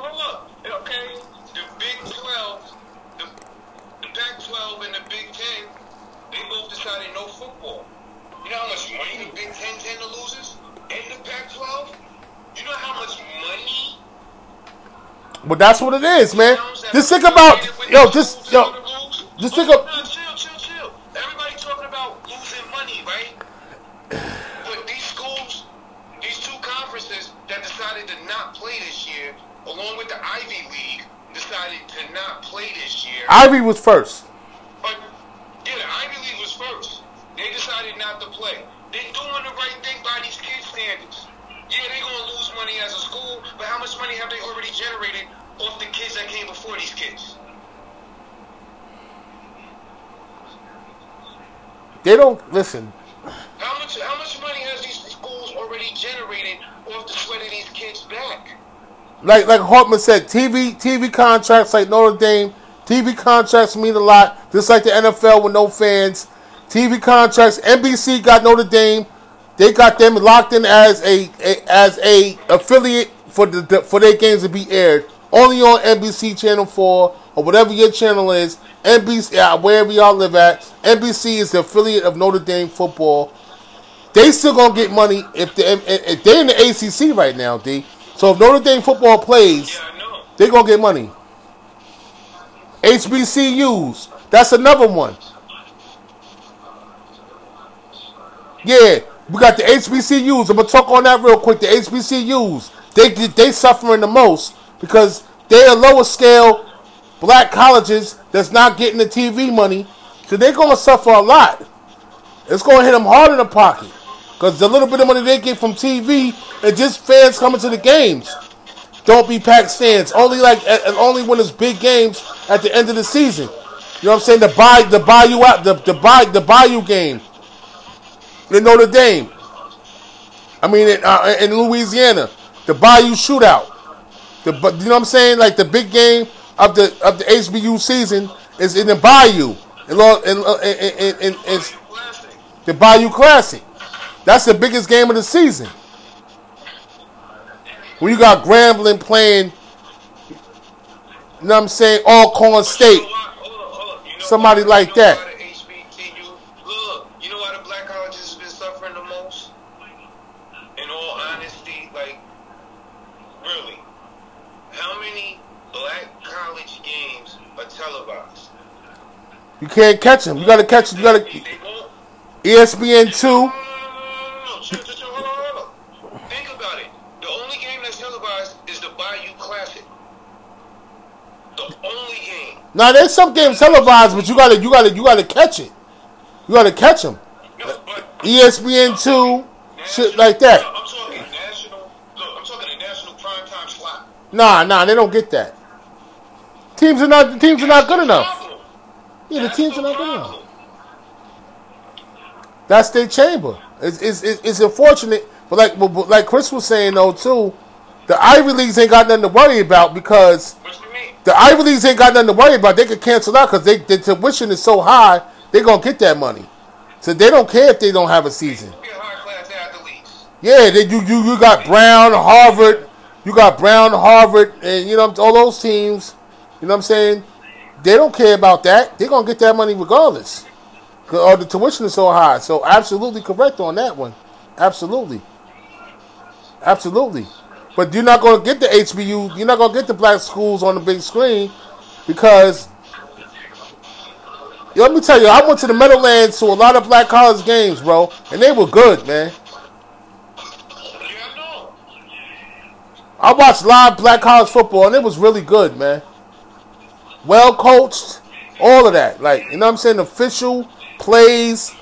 [SPEAKER 1] But that's what it is, man. Just think about yo, just yo, just think of-
[SPEAKER 2] chill, chill, chill. Everybody talking about losing money, right? But these schools, these two conferences that decided to not play this year, along with the Ivy League, decided to not play this year.
[SPEAKER 1] Ivy was first.
[SPEAKER 2] But yeah, the Ivy League was first. They decided not to play. They're doing the right thing by these kids' standards. Yeah, they're gonna lose money as a school, but how much money have they already generated off the kids that came before these kids?
[SPEAKER 1] They don't listen.
[SPEAKER 2] How much how much money has these schools already generated off the sweat of these kids' back?
[SPEAKER 1] Like like Hartman said, TV TV contracts like Notre Dame, TV contracts mean a lot. Just like the NFL with no fans, TV contracts. NBC got Notre Dame. They got them locked in as a, a as a affiliate for the, the for their games to be aired only on NBC Channel Four or whatever your channel is. NBC uh, wherever y'all live at. NBC is the affiliate of Notre Dame football. They still gonna get money if they if, they're in the ACC right now, D. So if Notre Dame football plays,
[SPEAKER 2] Yeah,
[SPEAKER 1] they gonna get money. HBCUs, that's another one. Yeah, we got the HBCUs. I'm gonna talk on that real quick. The HBCUs, they they suffering the most because they're lower scale black colleges that's not getting the TV money, so they're gonna suffer a lot. It's gonna hit them hard in the pocket because the little bit of money they get from TV and just fans coming to the games. Don't be packed stands. Only like and only when it's big games at the end of the season. You know what I'm saying? The buy the Bayou out the the buy the Bayou game in Notre Dame. I mean in, uh, in Louisiana, the Bayou shootout. The you know what I'm saying? Like the big game of the of the HBU season is in the Bayou in in uh, in, in, in, in, the Bayou Classic. That's the biggest game of the season. When you got Grambling playing, you know what I'm saying, Alcorn State.
[SPEAKER 2] somebody like why- hold up, hold up. You know
[SPEAKER 1] Somebody
[SPEAKER 2] why-
[SPEAKER 1] like
[SPEAKER 2] you know
[SPEAKER 1] that.
[SPEAKER 2] why the HBCU look, you know why the black colleges have been suffering the most? In all honesty, like, really, how many black college games are televised?
[SPEAKER 1] You can't catch them. You got to catch them. You got
[SPEAKER 2] They,
[SPEAKER 1] to
[SPEAKER 2] they won't.
[SPEAKER 1] ESPN two.
[SPEAKER 2] Think about it. The only game that's televised is the Bayou Classic. The only game.
[SPEAKER 1] Now there's some games televised, but you got to you got to you got to catch it. You got to catch them.
[SPEAKER 2] No, but
[SPEAKER 1] ESPN two, shit like that.
[SPEAKER 2] I'm talking national. Look, I'm talking a national primetime slot.
[SPEAKER 1] Nah, nah, they don't get that. Teams are not the teams are not good enough.
[SPEAKER 2] Problem.
[SPEAKER 1] Yeah, the
[SPEAKER 2] That's
[SPEAKER 1] teams
[SPEAKER 2] the
[SPEAKER 1] are not good enough. That's their chamber. It's, it's, it's, it's unfortunate, but like but, but like Chris was saying though too, the Ivy Leagues ain't got nothing to worry about because
[SPEAKER 2] What you mean?
[SPEAKER 1] the Ivy Leagues ain't got nothing to worry about. They could cancel out because they the tuition is so high, They're gonna get that money. So they don't care if they don't have a season.
[SPEAKER 2] Be a high class athletes.
[SPEAKER 1] Yeah, they, you you you got Brown, Harvard, you got Brown, Harvard, and you know all those teams. You know what I'm saying? They don't care about that. They're gonna get that money regardless. Or the tuition is so high. So absolutely correct on that one. Absolutely. Absolutely. But you're not gonna get the HBU. You're not gonna get the black schools on the big screen because. Let me tell you, I went to the Meadowlands to a lot of black college games, bro, and they were good, man.
[SPEAKER 2] Yeah, I know.
[SPEAKER 1] I watched live black college football and it was really good, man. Well coached, all of that. Like, you know what I'm saying? Official plays,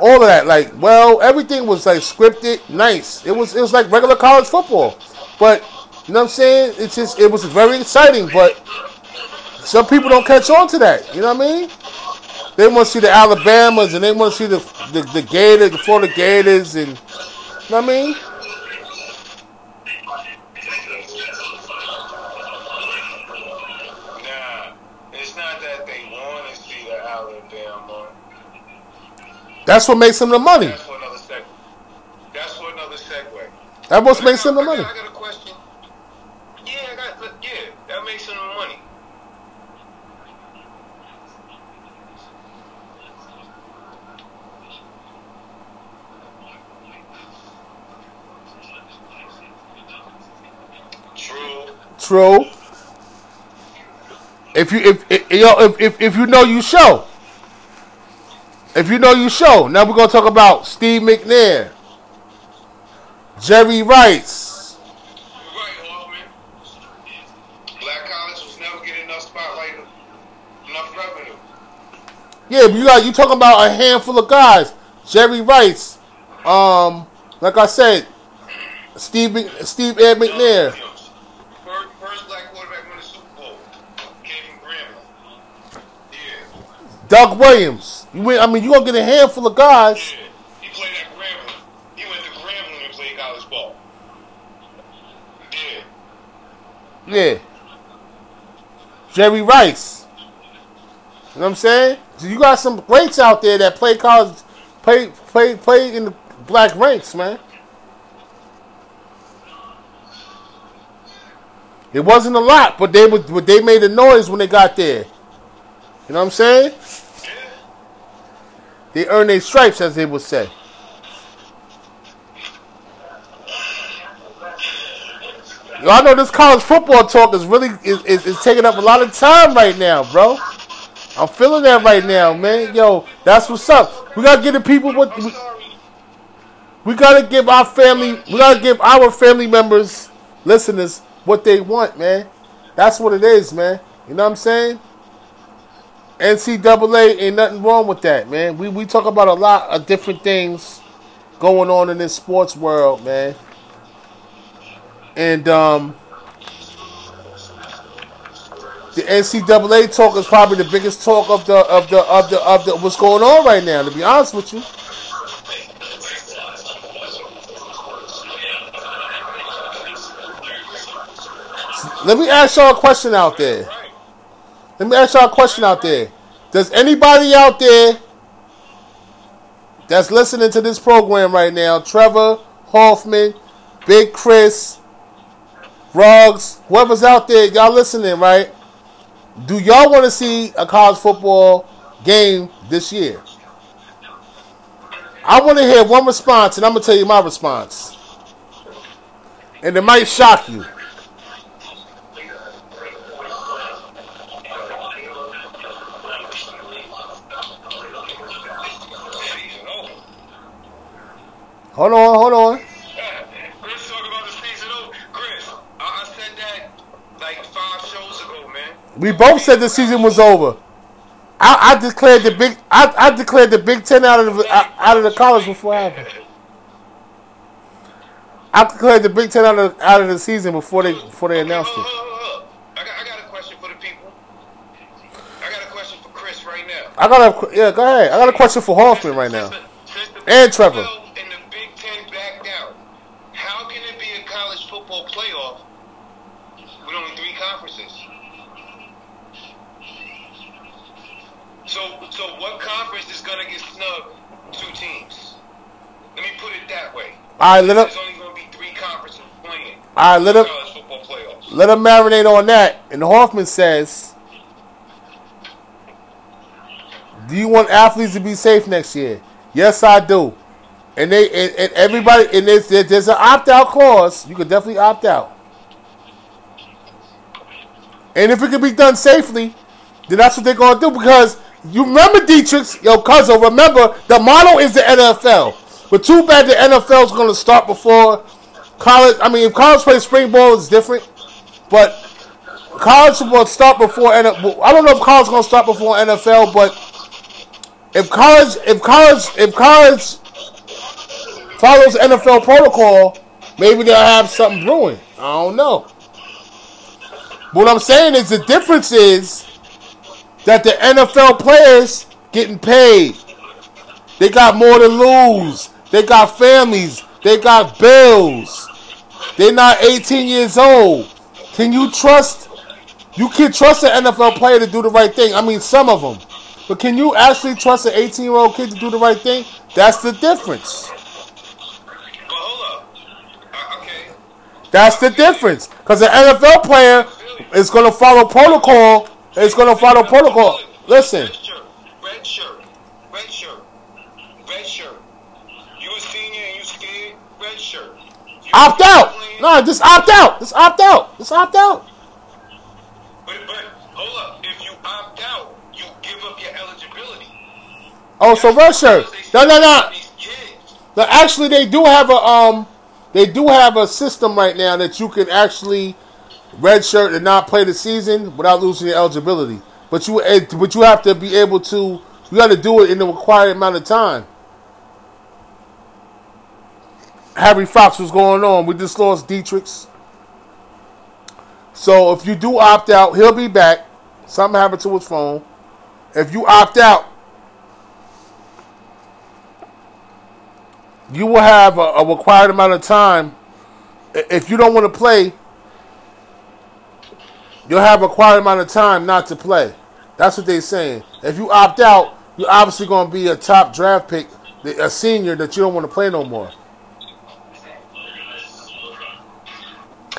[SPEAKER 1] all of that. Like, well, everything was like scripted, nice. It was it was like regular college football, but you know what I'm saying? It's just it was very exciting, but some people don't catch on to that. You know what I mean? They want to see the Alabamas and they want to see the the, the Gators, the Florida Gators, and you know what I mean? That's what makes them the money.
[SPEAKER 2] That's for another segue. That's for another segue.
[SPEAKER 1] That what makes them the money.
[SPEAKER 2] I got a question. Yeah, I got. Yeah, that makes them the money. True.
[SPEAKER 1] True. If you if, if you know if, if if you know you show. If you know you show. Now we're gonna talk about Steve McNair, Jerry Rice.
[SPEAKER 2] Right, Black college was never getting enough spotlight, enough revenue.
[SPEAKER 1] Yeah, but you got you talking about a handful of guys. Jerry Rice, um, like I said, Steve Steve Ed McNair.
[SPEAKER 2] Williams. First, first black quarterback win the Super Bowl. Came from Grambling. Yeah.
[SPEAKER 1] Doug Williams. You win, I mean, you gonna get a handful of guys.
[SPEAKER 2] Yeah. He played at Grambling. He went to Grambling and played college ball. Yeah.
[SPEAKER 1] Yeah. Jerry Rice. You know what I'm saying? So you got some greats out there that play college, play play play in the black ranks, man. It wasn't a lot, but they would, but they made a noise when they got there. You know what I'm saying? They earn their stripes, as they would say. I know this college football talk is really is, is, is taking up a lot of time right now, bro. I'm feeling that right now, man. Yo, that's what's up. We gotta get the people what we, we gotta give our family we gotta give our family members, listeners, what they want, man. That's what it is, man. You know what I'm saying? NCAA ain't nothing wrong with that, man. We we talk about a lot of different things going on in this sports world, man. And um the NCAA talk is probably the biggest talk of the of the of the of the what's going on right now, to be honest with you. Let me ask y'all a question out there. Let me ask y'all a question out there. Does anybody out there that's listening to this program right now, Trevor, Hoffman, Big Chris, Ruggs, whoever's out there, y'all listening, right? Do y'all want to see a college football game this year? I want to hear one response, and I'm going to tell you my response. And it might shock you. Hold on, hold on.
[SPEAKER 2] Chris talking about the season over. Chris, I, I said that like five shows ago, man.
[SPEAKER 1] We both said the season was over. I, I declared the big. I, I declared the Big Ten out of the out of the college before it happened. I declared the Big Ten out of out of the season before they before they announced it.
[SPEAKER 2] I got, I got a question for the people. I got a question for Chris right now.
[SPEAKER 1] I got a yeah. Go ahead. I got a question for Hoffman right now.
[SPEAKER 2] Since the- since
[SPEAKER 1] And Trevor.
[SPEAKER 2] 12 And the Big Ten backed out. How can it be a college football playoff with only three conferences? So, so what conference is gonna get snubbed? Two teams. Let me put it that way.
[SPEAKER 1] All right, let him.
[SPEAKER 2] There's only gonna be three conferences playing
[SPEAKER 1] All right, let him.
[SPEAKER 2] college football playoffs.
[SPEAKER 1] Let him marinate on that. And Hoffman says, "Do you want athletes to be safe next year?" Yes, I do. And they and, and everybody and there's there's an opt out clause. You can definitely opt out. And if it can be done safely, then that's what they're gonna do. Because you remember Dietrich, yo, cousin. remember the model is the NFL. But too bad the NFL is gonna start before college. I mean, if college plays spring ball, it's different. But college will start before NFL. I don't know if college is going to start before NFL, but if college, if college, if college follows NFL protocol, maybe they'll have something brewing. I don't know. What I'm saying is the difference is that the NFL players getting paid. They got more to lose. They got families. They got bills. They're not 18 years old. Can you trust? You can trust an NFL player to do the right thing. I mean, some of them. But can you actually trust an 18 year old kid to do the right thing? That's the difference.
[SPEAKER 2] But hold up. Uh, okay.
[SPEAKER 1] That's the difference. Because an NFL player is going to follow protocol. It's going to follow protocol. Listen,
[SPEAKER 2] Red shirt. Red shirt. Red shirt. Red shirt. You a senior and you scared? Red shirt. You
[SPEAKER 1] opt out.
[SPEAKER 2] playing-
[SPEAKER 1] No, just opt out. Just opt out. Just opt out.
[SPEAKER 2] But, but hold up. If you opt out, you give up your eligibility.
[SPEAKER 1] Oh, so red shirt. No, no, no. No, actually, they do have a um, they do have a system right now that you can actually redshirt and not play the season without losing your eligibility. But you, eh, but you have to be able to. You got to do it in the required amount of time. Harry Fox was going on. We just lost Dietrichs. So if you do opt out, he'll be back. Something happened to his phone. If you opt out, you will have a, a required amount of time. If you don't want to play, you'll have a quiet amount of time not to play. That's what they're saying. If you opt out, you're obviously going to be a top draft pick, a senior that you don't want to play no more.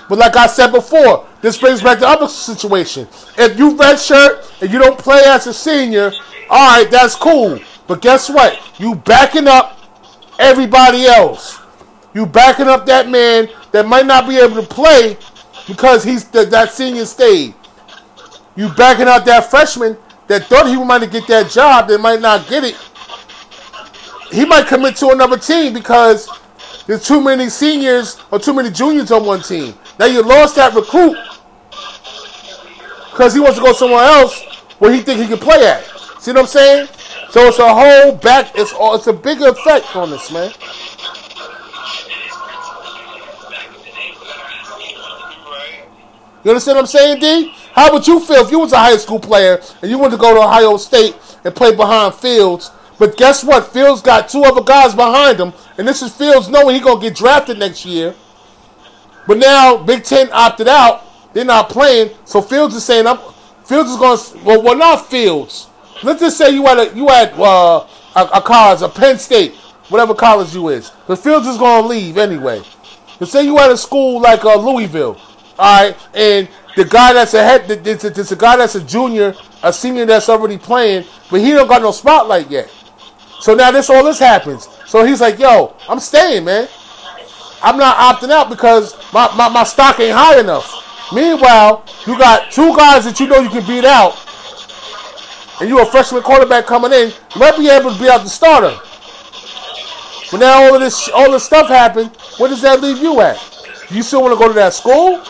[SPEAKER 1] But like I said before, this brings back the other situation. If you redshirt and you don't play as a senior, all right, that's cool. But guess what? You backing up everybody else. You backing up that man that might not be able to play because he's the, that senior stayed. You backing out that freshman that thought he might get that job, that might not get it. He might commit to another team because there's too many seniors or too many juniors on one team. Now you lost that recruit because he wants to go somewhere else where he think he can play at. See what I'm saying? So it's a whole back. It's all. It's a bigger effect on this man. You understand what I'm saying, D? How would you feel if you was a high school player and you wanted to go to Ohio State and play behind Fields? But guess what? Fields got two other guys behind him, and this is Fields knowing he gonna get drafted next year. But now Big Ten opted out; they're not playing. So Fields is saying, "I'm." Fields is going. To well, well, not Fields. Let's just say you had a you had uh, a, a college, a Penn State, whatever college you is. Because Fields is going to leave anyway. Let's say you had a school like uh, Louisville, all right, and the guy that's a head, it's a, it's a guy that's a junior, a senior that's already playing, but he don't got no spotlight yet. So now this all this happens. So he's like, "Yo, I'm staying, man. I'm not opting out because my, my, my stock ain't high enough." Meanwhile, you got two guys that you know you can beat out, and you a freshman quarterback coming in. You might be able to beat out the starter. But now all of this all this stuff happened. Where does that leave you at? You still want to go to that school?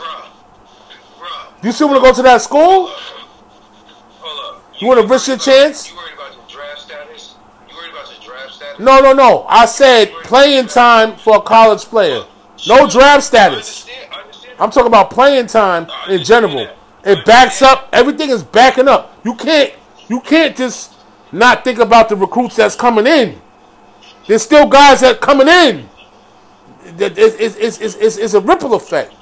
[SPEAKER 1] You still want to go to that school?
[SPEAKER 2] Hold up.
[SPEAKER 1] You want to risk your chance?
[SPEAKER 2] You worried about your draft status? You worried about your draft status?
[SPEAKER 1] No, no, no. I said playing time for a college player. No draft
[SPEAKER 2] I
[SPEAKER 1] status.
[SPEAKER 2] understand. I understand.
[SPEAKER 1] I'm talking about playing time in general. It backs up. Everything is backing up. You can't. You can't just not think about the recruits that's coming in. There's still guys that coming in. It- it- It's, it's, it's, it's, it's a ripple effect.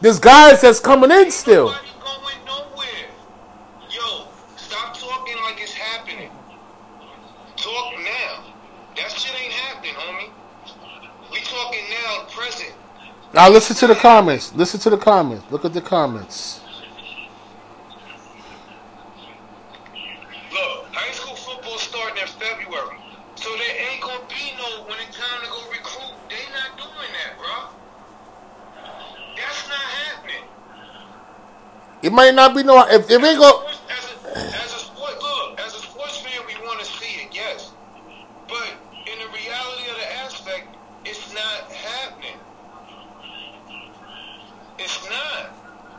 [SPEAKER 1] There's guys that's coming in still.
[SPEAKER 2] Nobody going nowhere. Yo, stop talking like it's happening. Talk now. That shit ain't happening, homie. We talking now, present.
[SPEAKER 1] Now listen to the comments. Listen to the comments. Look at the comments.
[SPEAKER 2] Look, high school football starting in February. So there ain't gonna be no when it's time to go recruit. They not doing that, bro. That's not happening.
[SPEAKER 1] It might not be no. If, if it go,
[SPEAKER 2] As a, as a sport, look, as a sports fan, we want to see it, yes. But in the reality of the aspect, it's not happening. It's not.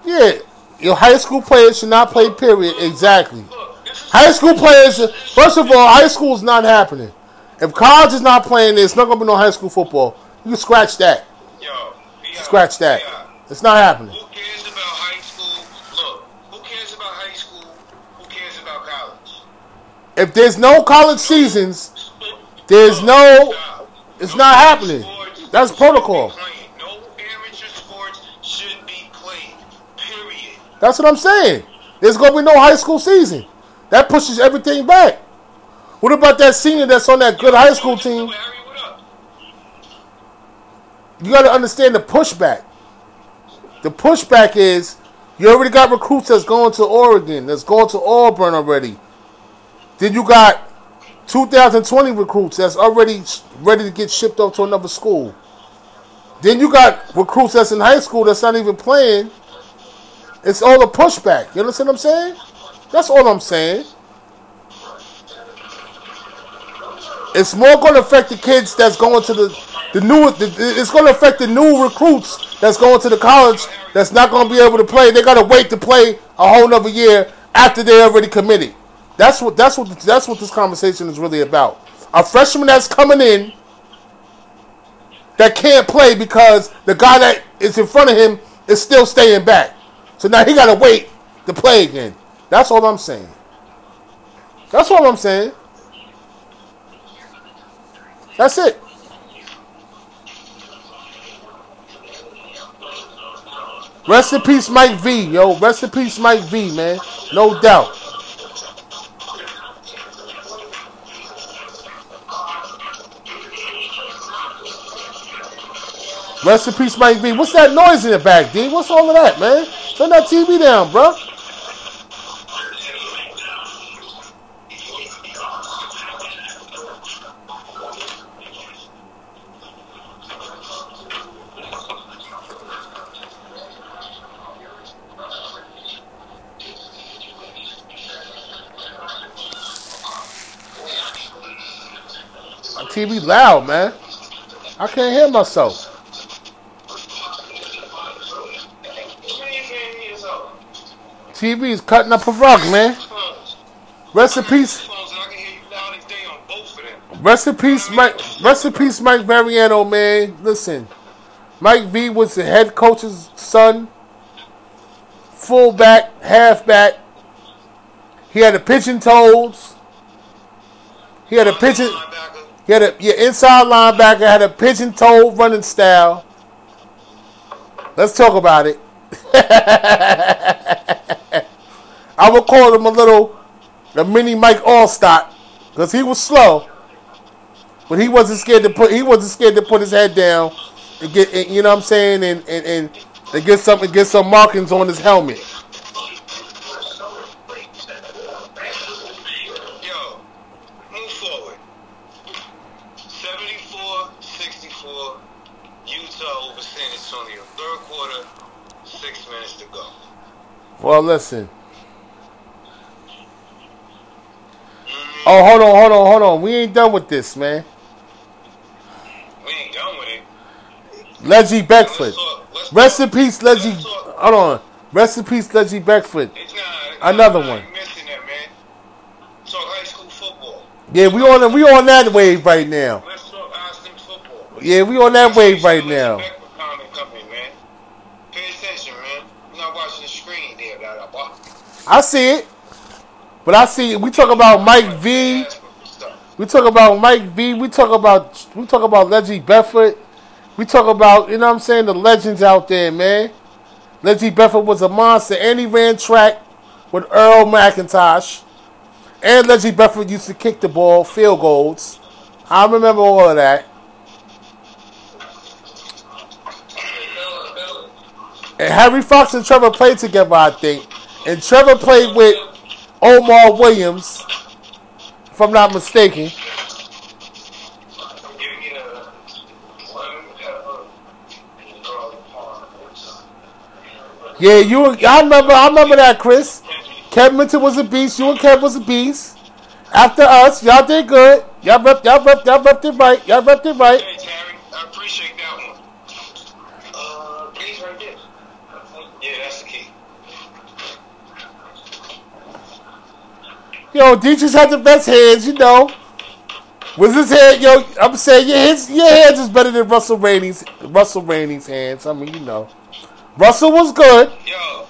[SPEAKER 1] yeah, your high school players should not play. Period. Exactly.
[SPEAKER 2] Look,
[SPEAKER 1] High school players. First of all, high school is not happening. If college is not playing it's not gonna be no high school football. You can scratch that.
[SPEAKER 2] Yo,
[SPEAKER 1] Scratch that. It's not happening.
[SPEAKER 2] Who cares about high school? Look, who cares about high school? Who cares about college?
[SPEAKER 1] If there's no college seasons, There's no- it's not happening. That's protocol. that's what I'm saying. There's gonna be no high school season. That pushes everything back. What about that senior that's on that good high school team? You got to understand the pushback. The pushback is you already got recruits that's going to Oregon, that's going to Auburn already. Then you got 2020 recruits that's already ready to get shipped off to another school. Then you got recruits that's in high school that's not even playing. It's all a pushback. You understand what I'm saying? That's all I'm saying. It's more going to affect the kids that's going to the the new. The, it's going to affect the new recruits that's going to the college that's not going to be able to play. They got to wait to play a whole nother year after they're already committed. That's what that's what that's what this conversation is really about. A freshman that's coming in that can't play because the guy that is in front of him is still staying back. So now he got to wait to play again. That's all I'm saying. That's all I'm saying. That's it. Rest in peace, Mike V, yo. Rest in peace, Mike V, man. No doubt. Rest in peace, Mike V. What's that noise in the back, D? What's all of that, man? Turn that TV down, bro. My TV loud, man. I can't hear myself. TV is cutting up a rug, man. Rest in peace. Rest in peace, Mike. Rest in peace, Mike Mariano, man. Listen, Mike V was the head coach's son, fullback, halfback. He had a pigeon toes. He had a pigeon. He had a yeah, inside linebacker. Had a pigeon toe running style. Let's talk about it. I would call him a little, a mini Mike Alstott, because he was slow, but he wasn't scared to put he wasn't scared to put his head down and get and, you know what I'm saying and and, and, and get some and get some markings on his helmet.
[SPEAKER 2] Yo, move forward. 74-64, Utah over San Antonio. Third quarter, six minutes to go.
[SPEAKER 1] Well, listen. Oh, hold on, hold on, hold on. We ain't done with this, man.
[SPEAKER 2] We ain't done with it.
[SPEAKER 1] Leggy Beckford.
[SPEAKER 2] Let's
[SPEAKER 1] Rest in peace, Leggy. Hold on. Rest in peace, Leggy Beckford.
[SPEAKER 2] It's not,
[SPEAKER 1] Another
[SPEAKER 2] not
[SPEAKER 1] one.
[SPEAKER 2] That, man. Talk high school football.
[SPEAKER 1] Yeah, we on we on that wave right now.
[SPEAKER 2] Let's talk Ossining football.
[SPEAKER 1] Yeah, we on that wave right now.
[SPEAKER 2] Beckford Comic Company, man. Pay attention, man. You're not watching the screen there, that I bought.
[SPEAKER 1] I see it, but I see we talk about Mike V. We talk about Mike V. We talk about we talk about Leggy Bedford. We talk about you know what I'm saying the legends out there, man. Leggy Bedford was a monster, and he ran track with Earl McIntosh. And Leggy Bedford used to kick the ball, field goals. I remember all of that. And Harry Fox and Trevor played together, I think. And Trevor played with Omar Williams, if I'm not mistaken. Yeah, you. I remember. I remember that, Chris. Kevin Minton was a beast. You and Kev was a beast. After us, y'all did good. Y'all rep. Y'all rep. Y'all repped it right. Y'all repped it right.
[SPEAKER 2] Hey, Terry, I appreciate that one. Uh, key's right there. Yeah, that's the key.
[SPEAKER 1] Yo, Dietrich had the best hands, you know. Was his hand, yo? I'm saying your hands, your hands is better than Russell Rainey's. Russell Rainey's hands. I mean, you know, Russell was good.
[SPEAKER 2] Yo,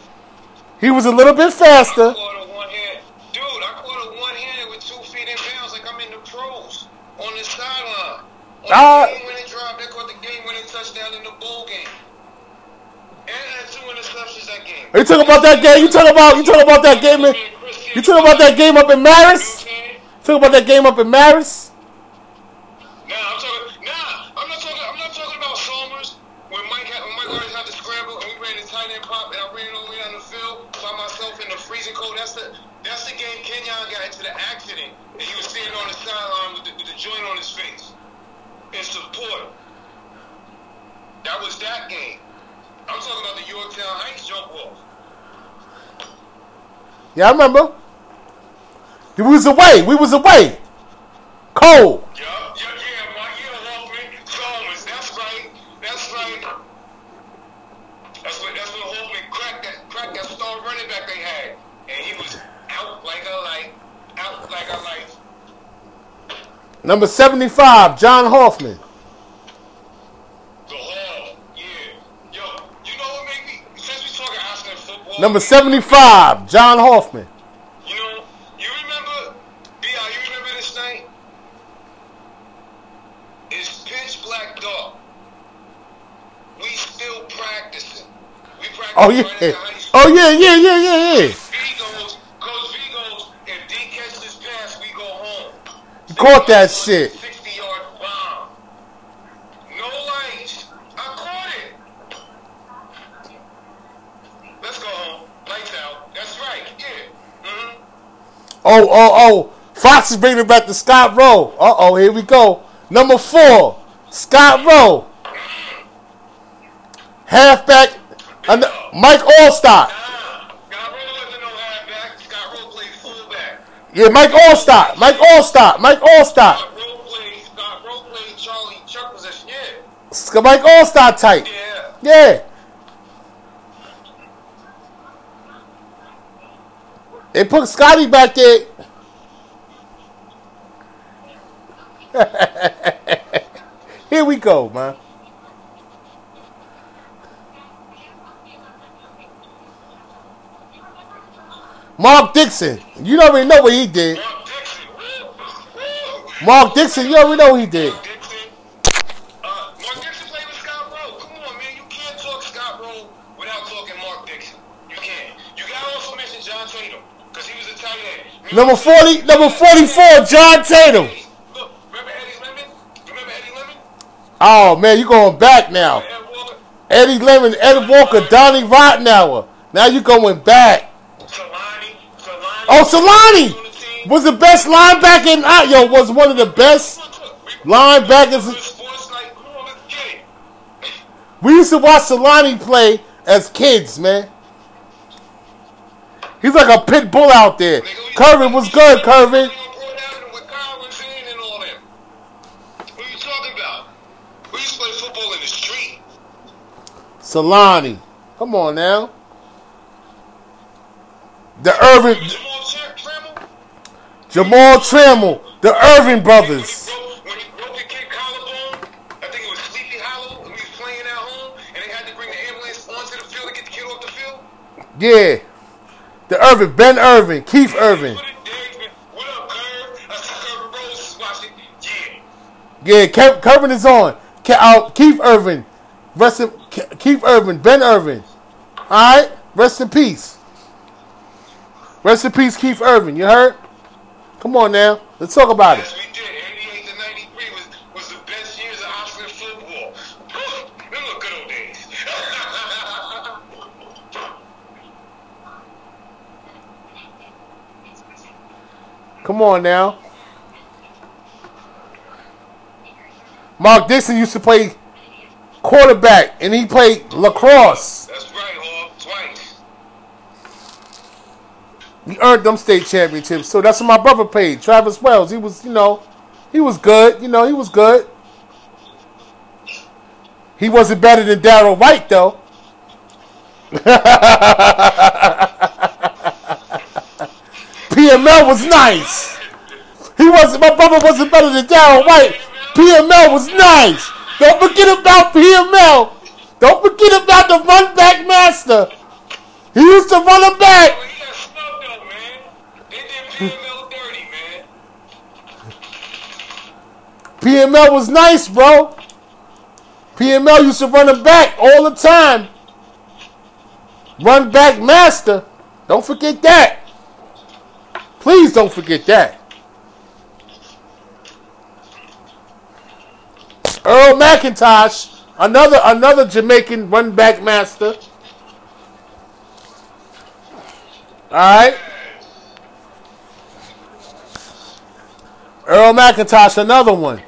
[SPEAKER 1] He was a little bit faster.
[SPEAKER 2] I caught a one hand. Dude, I caught a one handed with two feet in bounds like I'm in the pros on the the
[SPEAKER 1] ah.
[SPEAKER 2] game winning drive, they caught the game winning touchdown in the bowl game. And had two interceptions that game.
[SPEAKER 1] You talking about that game? You talking about you talking about that game? In, you talking about that game up in Maris? Talking about that game up in Maris?
[SPEAKER 2] Nah, I'm talking. Nah, I'm not talking. I'm not talking about Somers. When Mike had, when Mike always had to scramble and we ran the tight end pop and I ran all the way down the field by myself in the freezing cold. That's the that's the game Kenyon got into the accident and he was standing on the sideline with the, with the joint on his face in support. That was that game. I'm talking about the Yorktown Heights jump off.
[SPEAKER 1] Yeah, I remember. We was away. We was away. Cold.
[SPEAKER 2] Yeah, yeah, yeah, my yeah, Hoffman, Somers. That's right. That's right. That's what that's what Hoffman cracked that cracked that star running back they had. And he was out like a light. Out like a light.
[SPEAKER 1] Number seventy-five, John Hoffman.
[SPEAKER 2] The Hall. Yeah. Yo, you know what made me since we talking Ashland football.
[SPEAKER 1] Number seventy-five, John Hoffman.
[SPEAKER 2] You know, you remember B.I., you remember this night? It's pitch black dark. We still practicing. We practice
[SPEAKER 1] Oh yeah.
[SPEAKER 2] right at the high school.
[SPEAKER 1] Oh yeah, yeah, yeah, yeah, yeah.
[SPEAKER 2] V goes, Coach V goes, if D catches this pass, we go home.
[SPEAKER 1] You caught that shit.
[SPEAKER 2] 60 yard bomb. No lights. I caught it. Let's go home. Lights out. That's right. Yeah. Mm-hmm.
[SPEAKER 1] Oh, oh, oh. Fox is bringing it back to Scott Rowe. Uh oh, here we go. Number four, Scott Rowe. Halfback, and Mike Alstott.
[SPEAKER 2] Nah. Scott Rowe wasn't no halfback. Scott Rowe played fullback.
[SPEAKER 1] Yeah, Mike Alstott. Mike Alstott. Mike Alstott.
[SPEAKER 2] Scott Rowe played, Scott Rowe played Charlie Chuck position. Yeah.
[SPEAKER 1] Sc- Mike Alstott type.
[SPEAKER 2] Yeah.
[SPEAKER 1] Yeah. They put Scotty back there. Here we go, man. Mark Dixon. You already know what he did.
[SPEAKER 2] Mark Dixon,
[SPEAKER 1] you already know what he did.
[SPEAKER 2] Mark Dixon. Uh, Mark Dixon played with Scott Rowe. Come on, man. You can't talk Scott Rowe without talking Mark Dixon. You can't. You gotta also mention John Tatum because he was a tight end.
[SPEAKER 1] Number 40, number 44, John Tatum.
[SPEAKER 2] Look, remember Eddie Lemon? Remember Eddie Lemon?
[SPEAKER 1] Oh man, you going back now.
[SPEAKER 2] Ed
[SPEAKER 1] Eddie Lemon, Ed Walker, Donnie Rottenauer. Now you going back.
[SPEAKER 2] Solani. Solani.
[SPEAKER 1] Oh, Solani
[SPEAKER 2] On the team.
[SPEAKER 1] was the best linebacker in uh, yo was one of the best linebackers.
[SPEAKER 2] Sports night. Come on, let's get it.
[SPEAKER 1] We used to watch Solani play as kids, man. He's like a pit bull out there. Curvin was good, Curvin.
[SPEAKER 2] With Collins in and all them. Who you talking about? We used to play football in the street.
[SPEAKER 1] Solani. Come on now. The Irvin,
[SPEAKER 2] Jamal Trammell?
[SPEAKER 1] The Irvin brothers.
[SPEAKER 2] When he broke, when he broke a kid collarbone, I think it was Sleepy Hollow, and we was playing at home, and they had to bring the ambulance onto the field to get the kid off the field.
[SPEAKER 1] Yeah. The Irvin, Ben Irvin, Keith Irvin.
[SPEAKER 2] What, it, Dave, what up, Curve? I see Curve Rose is watching. Yeah.
[SPEAKER 1] Kev, Curvin is on. Ke- uh, Keith Irvin. Rest in, Ke- Keith Irvin, Ben Irvin. All right? Rest in peace. Rest in peace, Keith Irvin. You heard? Come on now. Let's talk about
[SPEAKER 2] Yes,
[SPEAKER 1] it. Come on now. Mark Dixon used to play quarterback, and he played lacrosse.
[SPEAKER 2] That's right, Hall. Twice.
[SPEAKER 1] He earned them state championships. So that's what my brother played. Travis Wells. He was, you know, he was good. You know, he was good. He wasn't better than Daryl White though. PML was nice. He wasn't. My brother wasn't better than Darren White. PML was nice. Don't forget about PML. Don't forget about the run back master. He used to run him back.
[SPEAKER 2] Well, he got snubbed though, man. They did PML.
[SPEAKER 1] PML was nice, bro. PML used to run him back all the time. Run back master. Don't forget that. Please don't forget that. Earl McIntosh, another another Jamaican run back master. All right. Earl McIntosh, another one.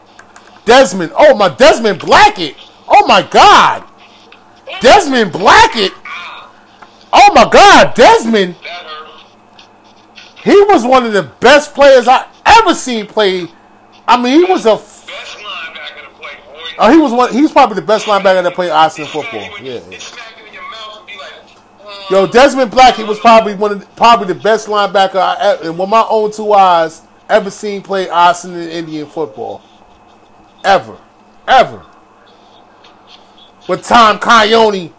[SPEAKER 1] Desmond. Oh my Desmond Blackett. Oh my God. Desmond Blackett. Oh my God, Desmond. He was one of the best players I ever seen play. I mean, he was a. f-
[SPEAKER 2] Best linebacker to play, boy.
[SPEAKER 1] Oh, he was one. He's probably the best linebacker that played Ossining football. Yeah.
[SPEAKER 2] It smack in your mouth and be like,
[SPEAKER 1] Yo, Desmond Black, he was probably one of the, probably the best linebacker I ever, with my own two eyes ever seen play Ossining Indian football. Ever, ever. With Tom Coyone.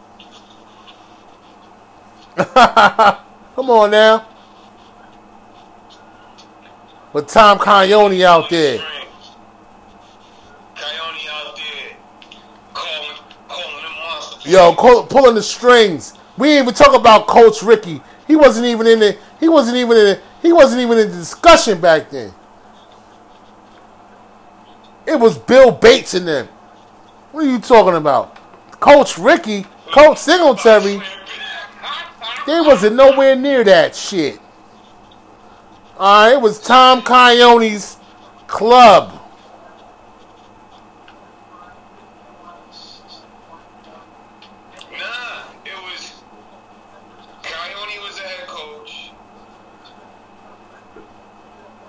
[SPEAKER 1] Come on now. With Tom Coyone out there.
[SPEAKER 2] Out there calling, calling.
[SPEAKER 1] Yo, call, pulling the strings. We even talk about Coach Ricky. He wasn't even in the. He wasn't even in. The, he wasn't even in the discussion back then. It was Bill Bates in them. What are you talking about? Coach Ricky, Coach Singletary. They wasn't nowhere near that shit. Right, it was Tom Coyone's club.
[SPEAKER 2] Nah, it was Coyote was the head coach.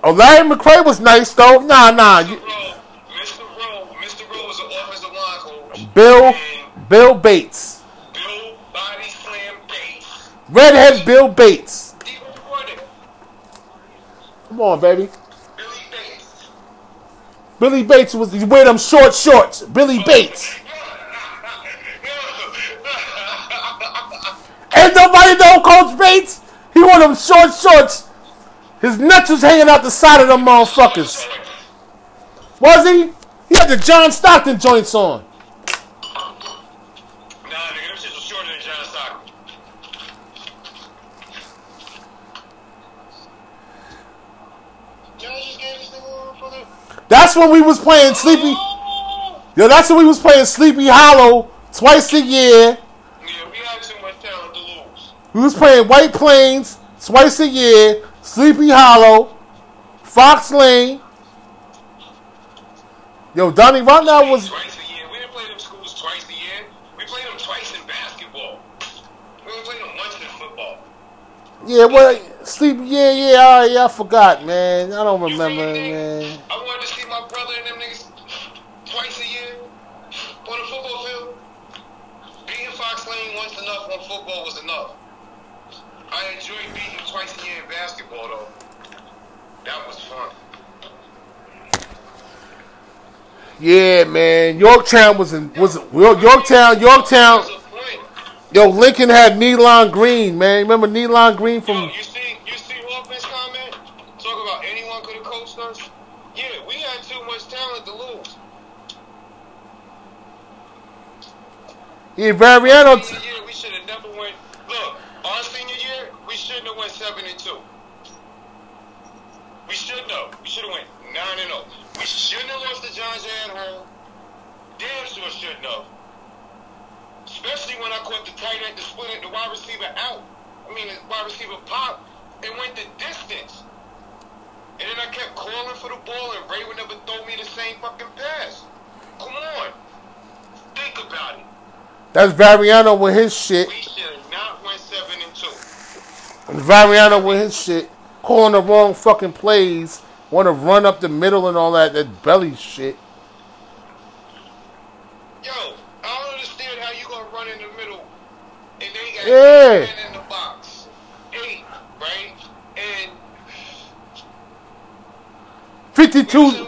[SPEAKER 1] Oh, Larry McCray was nice though. Nah, nah. you-
[SPEAKER 2] Rowe, Mr. Rowe, Mr. Rowe was the offensive line coach.
[SPEAKER 1] Bill, Bill Bates,
[SPEAKER 2] Bill Body Slam Bates.
[SPEAKER 1] redhead Bill Bates. Come on, baby.
[SPEAKER 2] Billy Bates.
[SPEAKER 1] Billy Bates was he wear them short shorts. Billy Bates. Ain't nobody know Coach Bates. He wore them short shorts. His nuts was hanging out the side of them motherfuckers. Was he? He had the John Stockton joints on.
[SPEAKER 2] Nah, nigga, them shits was shorter than John Stockton. John just gave this nigga one for the.
[SPEAKER 1] That's when we was playing Sleepy. Yo, that's when we was playing Sleepy Hollow twice a year.
[SPEAKER 2] Yeah, we had too much talent to lose.
[SPEAKER 1] We was playing White Plains twice a year, Sleepy Hollow, Fox Lane. Yo, Donnie Rodnell was
[SPEAKER 2] Twice a year. We didn't play them schools twice a year. We played them twice in basketball. We played them once in football.
[SPEAKER 1] yeah, well, Sleepy? Yeah, yeah, all right, yeah, I forgot, man. I don't remember, man.
[SPEAKER 2] I wanted to see my brother and them niggas twice a year on the football field. Beating Fox Lane once enough on football was enough. I enjoyed beating twice a year in basketball though. That was fun.
[SPEAKER 1] Yeah, man. Yorktown was in was Yorktown, Yorktown.
[SPEAKER 2] That was a point.
[SPEAKER 1] Yo, Lincoln had Nealon Green, man. Remember Nealon Green
[SPEAKER 2] Yo,
[SPEAKER 1] from?
[SPEAKER 2] you see, you see Hoffman's comment? Talk about anyone could have coached us. Yeah, we had too much talent to lose.
[SPEAKER 1] Yeah, Variano.
[SPEAKER 2] Senior year, we should have never went. Look, our senior year, we shouldn't have went seven and two. We shouldn't have. We should have went nine and zero. We shouldn't have lost to John Jay at home. Damn sure shouldn't have. Especially when I caught the tight end to split it, the wide receiver out. I mean, wide receiver pop It went the distance. And then I kept calling for the ball, and Ray would never throw me the same fucking pass. Come on, think about it.
[SPEAKER 1] That's Variano with his shit.
[SPEAKER 2] We should have not went seven and two.
[SPEAKER 1] And Variano with his shit. Calling the wrong fucking plays. Want to run up the middle and all that. That belly shit.
[SPEAKER 2] Yo,
[SPEAKER 1] yeah.
[SPEAKER 2] in the box. Eight, right? And
[SPEAKER 1] 52.